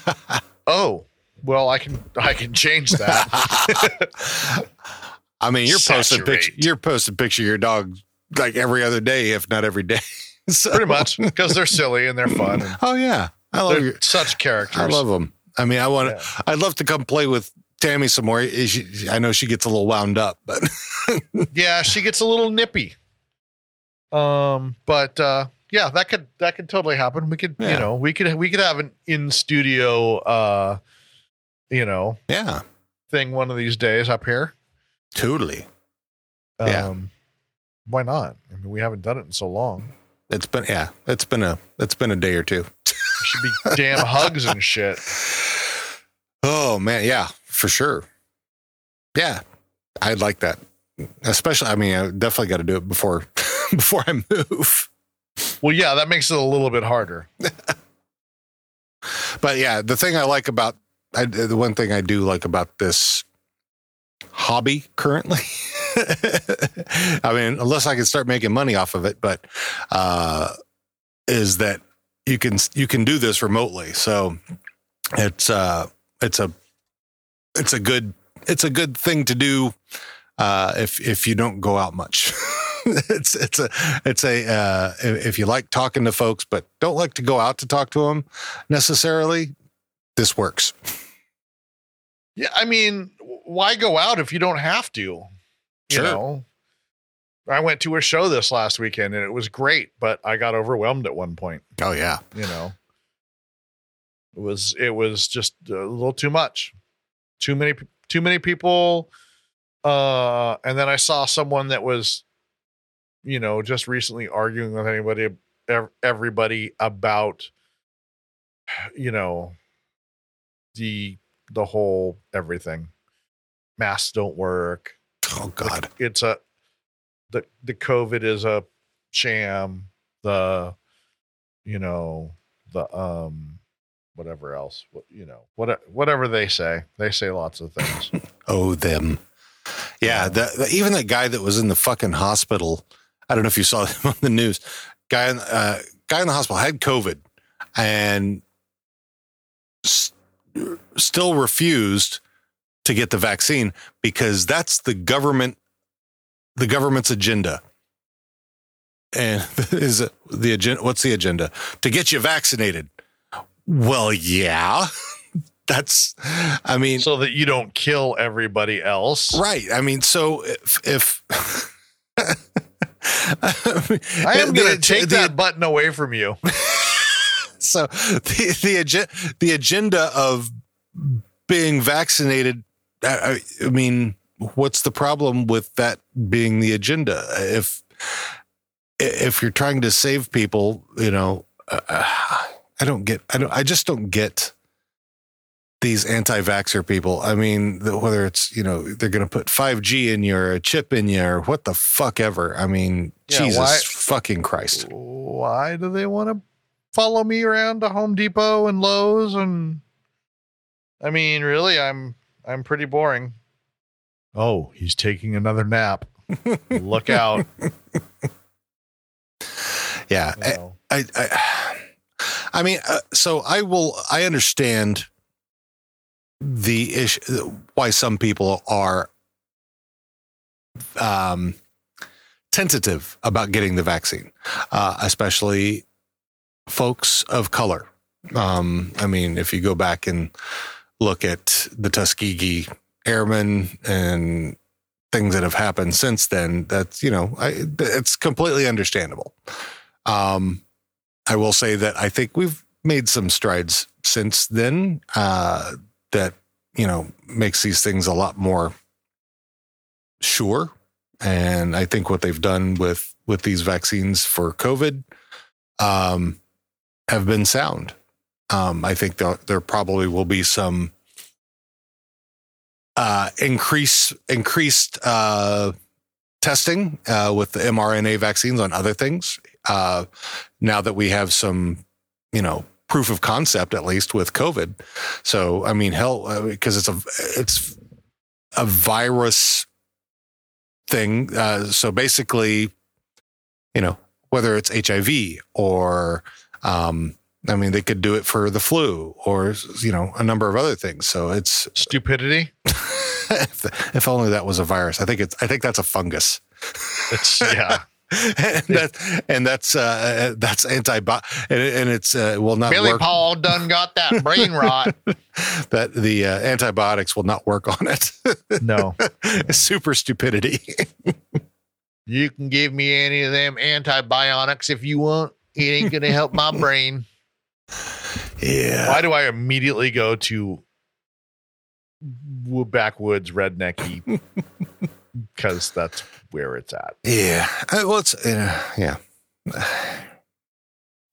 *laughs* oh, well, I can I can change that. *laughs*
I mean, you're posting picture, you're posting picture of your dog like every other day, if not every day. *laughs* So-
Pretty much because they're silly and they're fun. And
Oh yeah, I love
they're
your,
such characters.
I love them. I mean, I want to.
Yeah.
I'd love to come play with Tammy some more. She, I know she gets a little wound up, but *laughs*
yeah, she gets a little nippy. Um, but uh, yeah, that could that could totally happen. We could,
Yeah.
you know, we could we could have an in studio, uh, you know,
yeah,
thing one of these days up here.
totally.
Um,
Yeah.
Why not? I mean, we haven't done it in so long.
It's been yeah, it's been a it's been a day or two. *laughs*
Should be damn hugs and shit.
Oh man, yeah, for sure. Yeah, I'd like that. Especially, I mean, I definitely got to do it before *laughs* before I move.
Well, yeah, that makes it a little bit harder. *laughs*
But yeah, the thing I like about I, the one thing I do like about this hobby currently. *laughs* I mean, unless I can start making money off of it, but uh, is that you can you can do this remotely. So it's uh it's a it's a good it's a good thing to do uh, if if you don't go out much. *laughs* it's it's a it's a uh, if you like talking to folks but don't like to go out to talk to them necessarily. This works.
Yeah, I mean, why go out if you don't have to? You
Sure.
know, I went to a show this last weekend and it was great, but I got overwhelmed at one point.
Oh yeah,
You know, it was it was just a little too much, too many too many people. Uh, and then I saw someone that was, you know, just recently arguing with anybody, everybody about, you know, the the whole everything. Masks don't work.
oh god,
It's a the the COVID is a sham. The you know the um whatever else what you know what whatever they say they say lots of things. *laughs*
oh them. Yeah, the, the, even that guy that was in the fucking hospital. I don't know if you saw *laughs* him on the news. Guy, in- uh, guy in the hospital had COVID and s- still refused to get the vaccine because that's the government, the government's agenda. And *laughs* is it the agenda? What's the agenda? To get you vaccinated. Well, yeah, *laughs* that's. I mean,
so that you don't kill everybody else.
Right. I mean, so if, if *laughs*
I am going to take
the,
that button away from you.
So the the, agen- the agenda of being vaccinated. I I mean, what's the problem with that being the agenda? If if you're trying to save people, you know, uh, I don't get. I don't. I just don't get these anti-vaxxer people. I mean, the, whether it's you know they're going to put 5G in you or a chip in you or what the fuck ever. I mean,
Yeah,
Jesus
why-
fucking Christ.
Why do they want to follow me around to Home Depot and Lowe's and I mean, really I'm I'm pretty boring. Oh, he's taking another nap. Look out. *laughs*
Yeah,
know.
I, I, I mean, uh, so I will. I understand the issue why some people are um, tentative about getting the vaccine, uh, especially folks of color. Um, I mean, if you go back and look at the Tuskegee Airmen and things that have happened since then, that's you know, I, it's completely understandable. Um, I will say that I think we've made some strides since then uh, that you know makes these things a lot more sure. And I think what they've done with with these vaccines for COVID um, have been sound. Um, I think there, there probably will be some uh, increase increased uh, testing uh, with the mRNA vaccines on other things. Uh, now that we have some, you know, proof of concept at least with COVID. So I mean, hell, because it's a it's a virus thing. Uh, so basically, you know, whether it's HIV or um, I mean, they could do it for the flu or you know a number of other things. So it's
Stupidity. *laughs*
if, if only that was a virus. I think it's I think that's a fungus.
It's yeah. *laughs*
and, that, and that's uh, that's anti and, and it's uh, will not
Billy
work.
Paul done got that brain rot. *laughs*
that the uh, antibiotics will not work on it.
No.
Super stupidity.
You can give me any of them antibiotics if you want. It ain't gonna help my brain.
Yeah.
Why do I immediately go to wo- backwoods rednecky? *laughs* Because that's where it's at.
Yeah. Uh, well, it's uh, yeah, *sighs*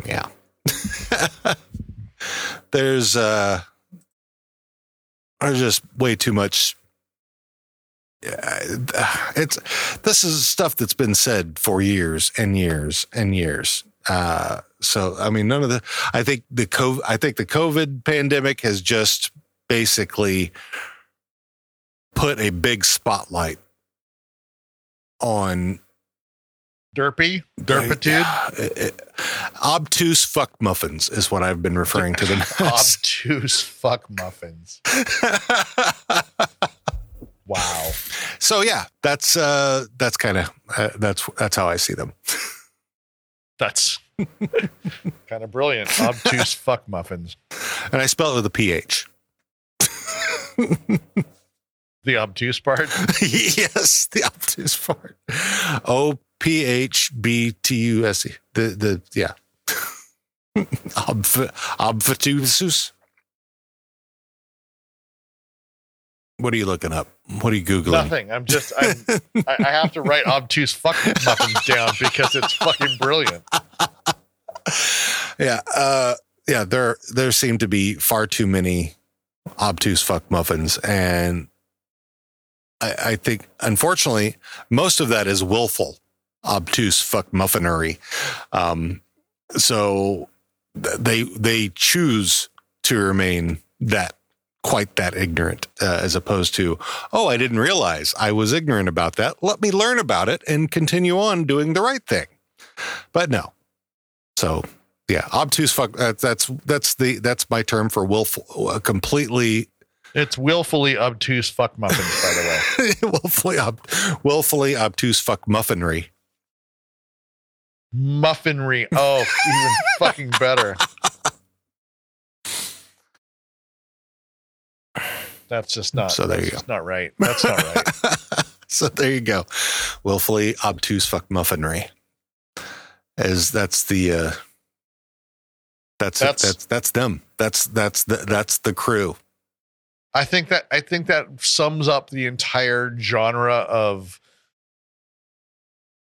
yeah. *laughs* there's uh, there's just way too much. Yeah, it's this is stuff that's been said for years and years and years. Uh, so I mean, none of the. I think the COVID. I think the COVID pandemic has just basically put a big spotlight on
Derpy, derpitude,
uh, obtuse fuck muffins is what I've been referring to them *laughs*
obtuse fuck muffins. *laughs* Wow.
so yeah, that's uh, that's kind of uh, that's that's how I see them.
That's *laughs* kind of brilliant. Obtuse *laughs* fuck muffins.
And I spell it with a ph.
The obtuse part. *laughs*
yes, the obtuse part. O P H B T U S E. The the yeah. Obf- obfitusus. What are you looking up? What are you googling?
Nothing. I'm just. I'm, I, I have to write obtuse fuck muffins down because it's fucking brilliant. *laughs*
Yeah, uh, yeah. There there seem to be far too many obtuse fuck muffins, and I, I think unfortunately most of that is willful obtuse fuck muffinery. Um, so th- they they choose to remain that quite that ignorant uh, as opposed to oh i didn't realize i was ignorant about that let me learn about it and continue on doing the right thing but no so yeah obtuse fuck that, that's that's the that's my term for willful uh, completely
It's willfully obtuse fuck muffins, by the way. *laughs*
willfully ob, willfully obtuse fuck muffinery
Muffinry. Oh, even *laughs* fucking better. That's just not.
So there you go.
Not right. That's not right. *laughs*
so there you go willfully obtuse fuck muffinery as that's the uh that's
That's-
that's that's them that's that's the that's the crew
I think that I think that sums up the entire genre of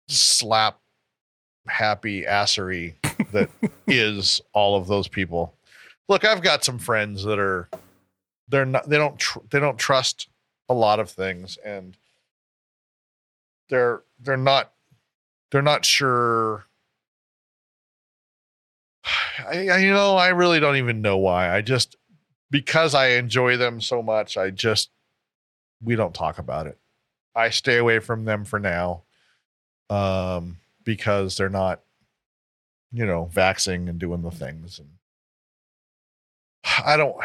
slap happy assery that *laughs* is all of those people. Look, I've got some friends that are they're not they don't tr- they don't trust a lot of things and they're they're not they're not sure I, I you know I really don't even know why. I just because I enjoy them so much, I just we don't talk about it. I stay away from them for now. Um because they're not you know, vaxing and doing the things and *sighs* I don't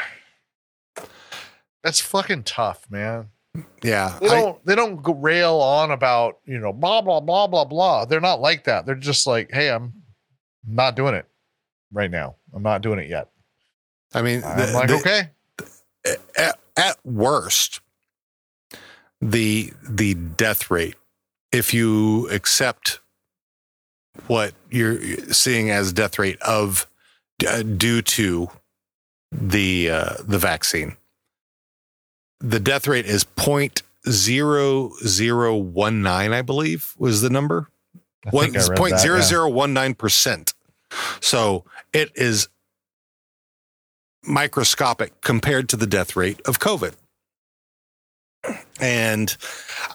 That's fucking tough, man.
yeah
They don't they don't go rail on about, you know, blah blah blah blah blah. They're not like that. They're just like, "Hey, I'm not doing it right now. I'm not doing it yet."
I mean
I'm
the-
like,
the-
"Okay."
at, at worst the the death rate if you accept what you're seeing as death rate of uh, due to the uh, the vaccine the death rate is 0.0019 i believe was the number one
think I read
point zero zero one nine percent. So it is microscopic compared to the death rate of COVID. And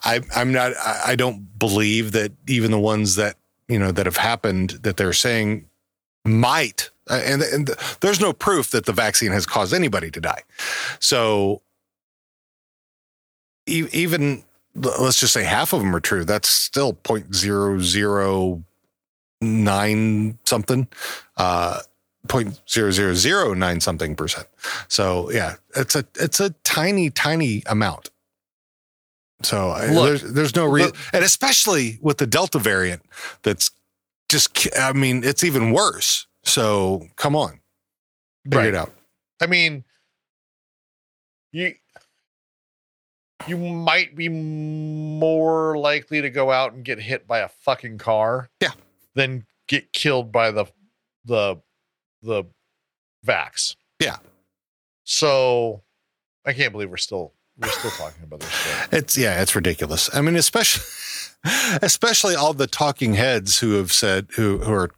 I, I'm not. I don't believe that even the ones that you know that have happened that they're saying might. uh, And, and there's no proof that the vaccine has caused anybody to die. So even let's just say half of them are true. That's still point zero zero nine something. Uh, point zero zero zero nine something percent. So yeah, it's a it's a tiny tiny amount. So I-
Look,
there's there's no reason, and especially with the Delta variant, that's just I mean it's even worse. So come on, figure
Right.
it out.
I mean, you you might be more likely to go out and get hit by a fucking car,
Yeah.
Than get killed by the the the vax.
Yeah.
So I can't believe we're still we're still talking about this shit. *laughs*
It's yeah, it's ridiculous. I mean, especially *laughs* especially all the talking heads who have said who who are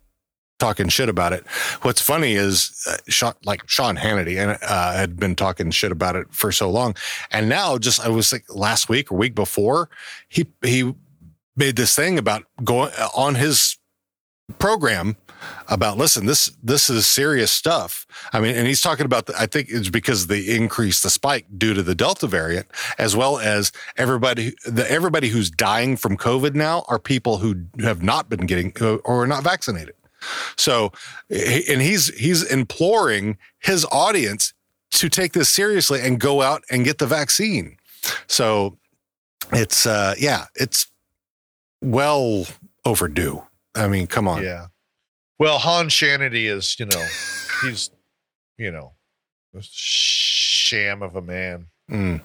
talking shit about it. What's funny is uh, Sean, like Sean Hannity and uh, had been talking shit about it for so long, and now just I was like last week or week before he he made this thing about going uh, on his program about listen this this is serious stuff. I mean and he's talking about the, i think it's because they increased the spike due to the delta variant as well as everybody the everybody who's dying from covid now are people who have not been getting or are not vaccinated. So and he's he's imploring his audience to take this seriously and go out and get the vaccine. So it's uh yeah it's well overdue i mean come on
Yeah. Well, Han Shanity is, you know, *laughs* he's, you know, a sham of a man.
Mm.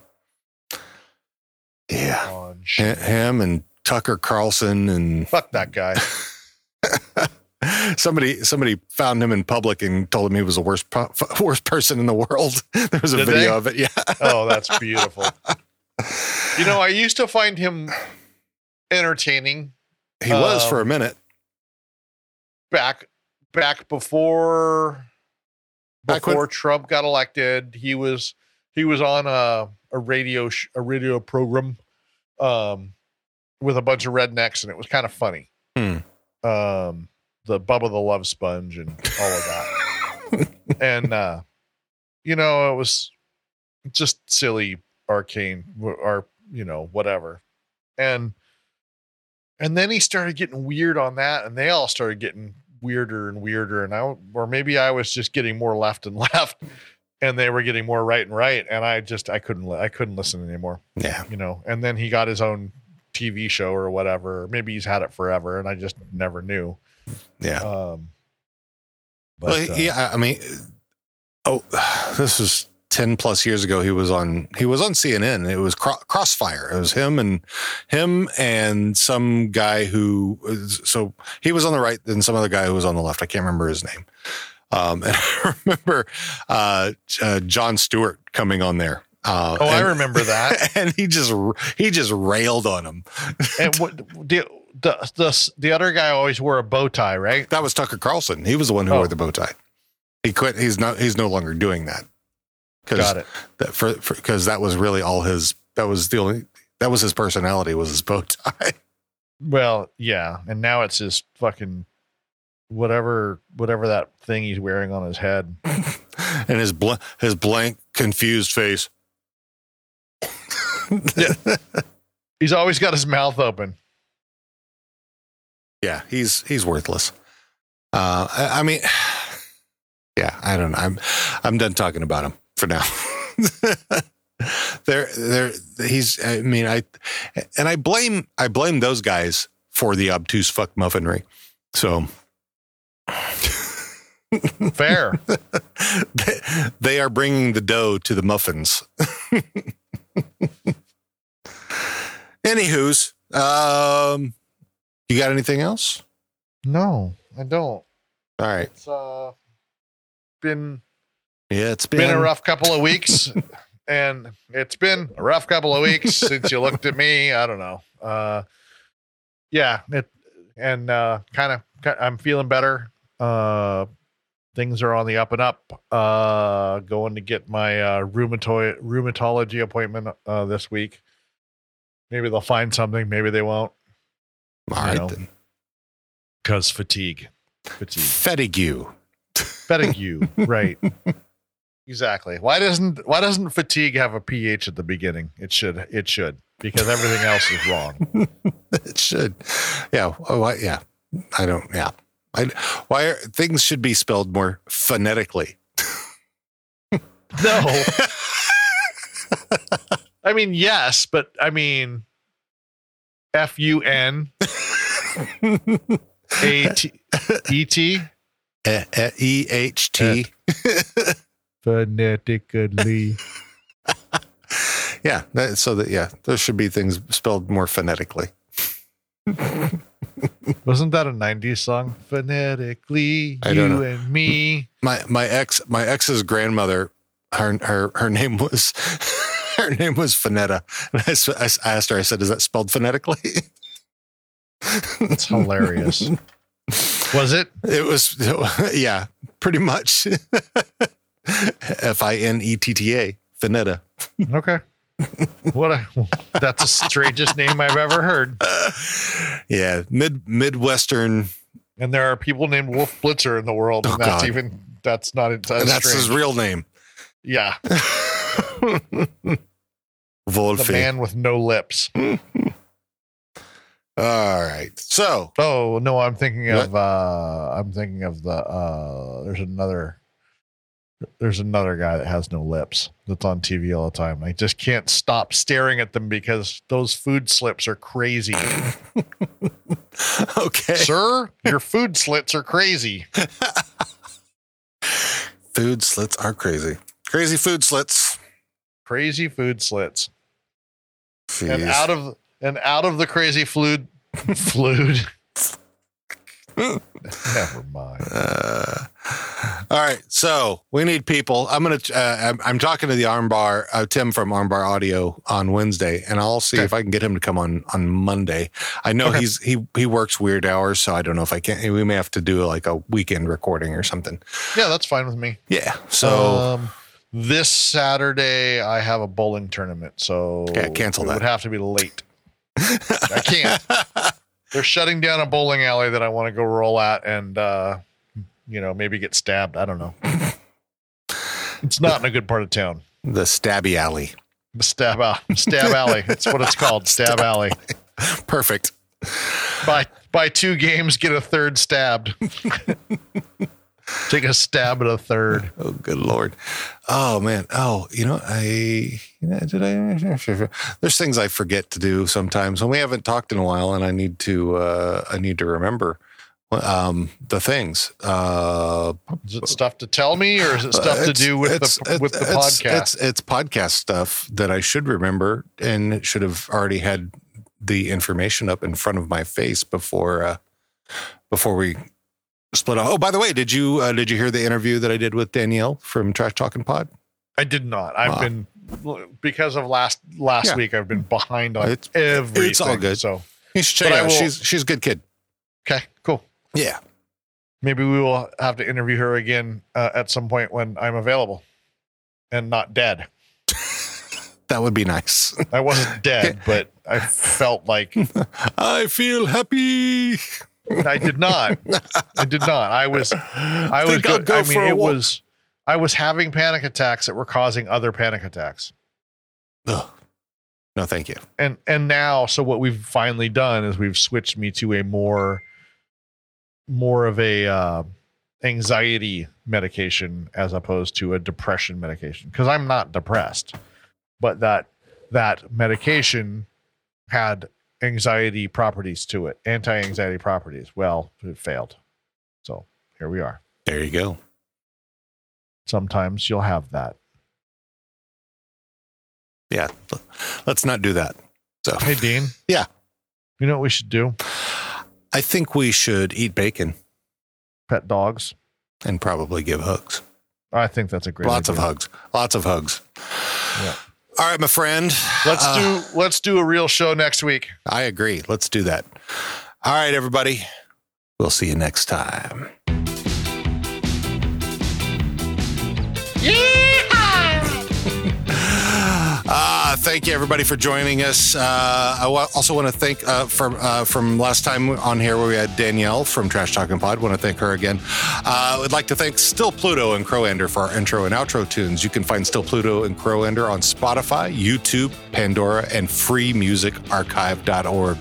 Yeah. Him and Tucker Carlson and
Fuck that guy. *laughs* *laughs*
somebody somebody found him in public and told him he was the worst worst person in the world. there was a
Did
video
they?
of it. Yeah.
Oh, that's beautiful. You know, I used to find him *sighs* entertaining
He was
Um,
for a minute.
Back back before
Back when-
before Trump got elected. He was he was on a a radio sh- a radio program um with a bunch of rednecks and it was kind of funny.
Hmm.
Um the Bubba the Love Sponge and all of that. *laughs* and uh you know, it was just silly arcane or you know, whatever. And and then he started getting weird on that, and they all started getting weirder and weirder. And I, or maybe I was just getting more left and *laughs* left, and they were getting more right and right. And I just, I couldn't, I couldn't listen anymore.
Yeah,
you know. And then he got his own TV show or whatever. Maybe he's had it forever, and I just never knew.
Yeah.
Um, but,
well,
uh,
yeah, I mean, oh, *sighs* this is 10 plus years ago he was on he was on CNN it was cro- crossfire. It was him and him and some guy who so he was on the right and some other guy who was on the left. I can't remember his name. Um, *laughs* and I remember uh, uh, Jon Stewart coming on there. Uh,
oh
and, I
remember that. *laughs*
and he just he just railed on him. *laughs*
And what do the, the the other guy always wore a bow tie right?
That was Tucker Carlson. He was the one who
oh.
wore the bow tie. He quit he's not he's no longer doing that.
Got it.
that for because that was really all his that was the only that was his personality was his bow tie *laughs*
Well, yeah, and now it's his fucking whatever whatever that thing he's wearing on his head.
and his bl- his blank confused face yeah. *laughs*
He's always got his mouth open.
yeah he's he's worthless uh I, I mean *sighs* yeah i don't know i'm i'm done talking about him for now *laughs* there there he's i mean i and i blame i blame those guys for the obtuse fuck muffinry so
Fair. *laughs*
they, they are bringing the dough to the muffins. *laughs* Anywho's, um, you got anything else?
no, I don't.
All right.
It's uh been
Yeah, it's been,
been a rough couple of weeks *laughs* and it's been a rough couple of weeks since you looked at me. I don't know. Uh yeah it and uh kind of i'm feeling better. Uh things are on the up and up. Uh going to get my uh rheumatoid rheumatology appointment uh this week. Maybe they'll find something maybe they won't.
All right then.
because fatigue. Fatigue.
Fetigue.
fatigue right *laughs* exactly why doesn't why doesn't fatigue have a ph at the beginning it should it should because everything else is wrong *laughs*
it should. Yeah. Oh, I, yeah. I don't. Yeah. I, why are, things should be spelled more phonetically.
No. *laughs* I mean, yes, but I mean, F U N A T E T
E H T.
phonetically. *laughs*
Yeah. That, so that yeah, those should be things spelled more phonetically. *laughs*
Wasn't that a 90s song? Phonetically,
I
you and me.
My my ex my ex's grandmother, her her her name was *laughs* her name was Finetta. And I, s- I s- I asked her. I said, "Is that spelled phonetically?"
It's hilarious. Was it?
It was, yeah, pretty much. F I N E T T A, Finetta.
Okay. What a that's the strangest name I've ever heard.
Yeah, mid midwestern.
And there are people named Wolf Blitzer in the world, and
Oh,
that's
God.
even that's not that's,
That's his real name,
Yeah, *laughs* the
Wolfie.
man with no lips. *laughs*
All right, so
Oh no, I'm thinking of uh I'm thinking of the uh there's another there's another guy that has no lips that's on TV all the time. I just can't stop staring at them because those food slips are crazy. *laughs*
okay,
Sir, your food slits are crazy.
food slits are crazy. Crazy food slits.
Crazy food slits. And out of and out of the crazy fluid *laughs* fluid. *laughs* Never mind.
Uh, all right, so we need people. I'm gonna. Uh, I'm, I'm talking to the Armbar uh, Tim from Armbar Audio on Wednesday, and I'll see
Okay.
if I can get him to come on on Monday. I know
Okay.
he's he he works weird hours, so I don't know if I can. We may have to do like a weekend recording or something.
Yeah, that's fine with me.
Yeah. So
um, this Saturday I have a bowling tournament, so
Okay, cancel
it
that.
would have to be late. *laughs* I can't. *laughs* They're shutting down a bowling alley that I want to go roll at, and uh, you know maybe get stabbed. I don't know. It's not in a good part of town.
the Stabby Alley.
The stab out, stab alley. That's what it's called. *laughs* Stab alley. *laughs*
Perfect.
Buy buy two games, get a third stabbed. Take a stab at a third.
Oh, good lord. Oh man. Oh, you know, I you know, did I? There's things I forget to do sometimes, and we haven't talked in a while, and I need to. uh I need to remember um the things. Uh,
Is it stuff to tell me, or is it stuff to do with
it's-
the with the
it's-
podcast?
It's it's podcast stuff that I should remember, and should have already had the information up in front of my face before uh before we split off. Oh, by the way, did you uh, did you hear the interview that I did with Danielle from Trash Talking Pod?
I did not. I've
Ah.
been because of last last
Yeah.
week. I've been behind on
It's-
everything.
it's all good.
So
You should check
But
it out.
will-
She's she's a good kid.
okay, cool.
Yeah.
Maybe we will have to interview her again uh, at some point when I'm available and not dead. *laughs*
That would be nice.
I wasn't *laughs* dead, but I felt like *laughs*
I feel happy.
I did not. I did not. I was. I was. Go,
go
I mean, it
walk.
was. I was having panic attacks that were causing other panic attacks.
Ugh. No, thank you.
and and now so what we've finally done is we've switched me to a more more of a uh, anxiety medication as opposed to a depression medication because i'm not depressed but that that medication had anxiety properties to it anti-anxiety properties well it failed so here we are
There you go.
sometimes you'll have that
Yeah. Let's not do that. So
hey dean
Yeah.
you know what we should do
I think we should eat bacon
pet dogs
and probably give hugs.
i think that's a great
Lots of hugs. Lots of hugs.
Yeah.
All right, my friend.
Let's
Uh,
do let's do a real show next week.
I agree. Let's do that. All right, everybody. We'll see you next time. Thank you, everybody, for joining us. Uh, I also want to thank uh, from uh, from last time on here where we had Danielle from Trash Talking Pod. Want to thank her again. Uh, would like to thank Still Pluto and Crowander for our intro and outro tunes. You can find Still Pluto and Crowander on Spotify, YouTube, Pandora, and freemusicarchive.org.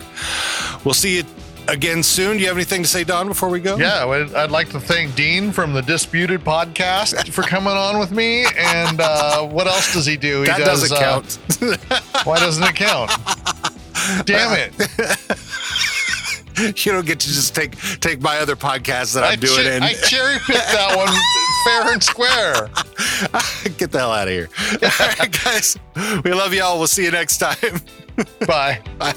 We'll see you again soon. Do you have anything to say, Don, before we go?
Yeah, I'd like to thank Dean from the Disputed podcast for coming on with me. And uh, what else does he do? He
that
does,
doesn't
uh,
count. *laughs*
why doesn't it count? Damn it! *laughs*
you don't get to just take take my other podcasts that I'm
I,
doing
che-
and
I cherry picked that one fair and square. *laughs*
get the hell out of here. All right, guys. We love y'all. We'll see you next time.
Bye.
Bye.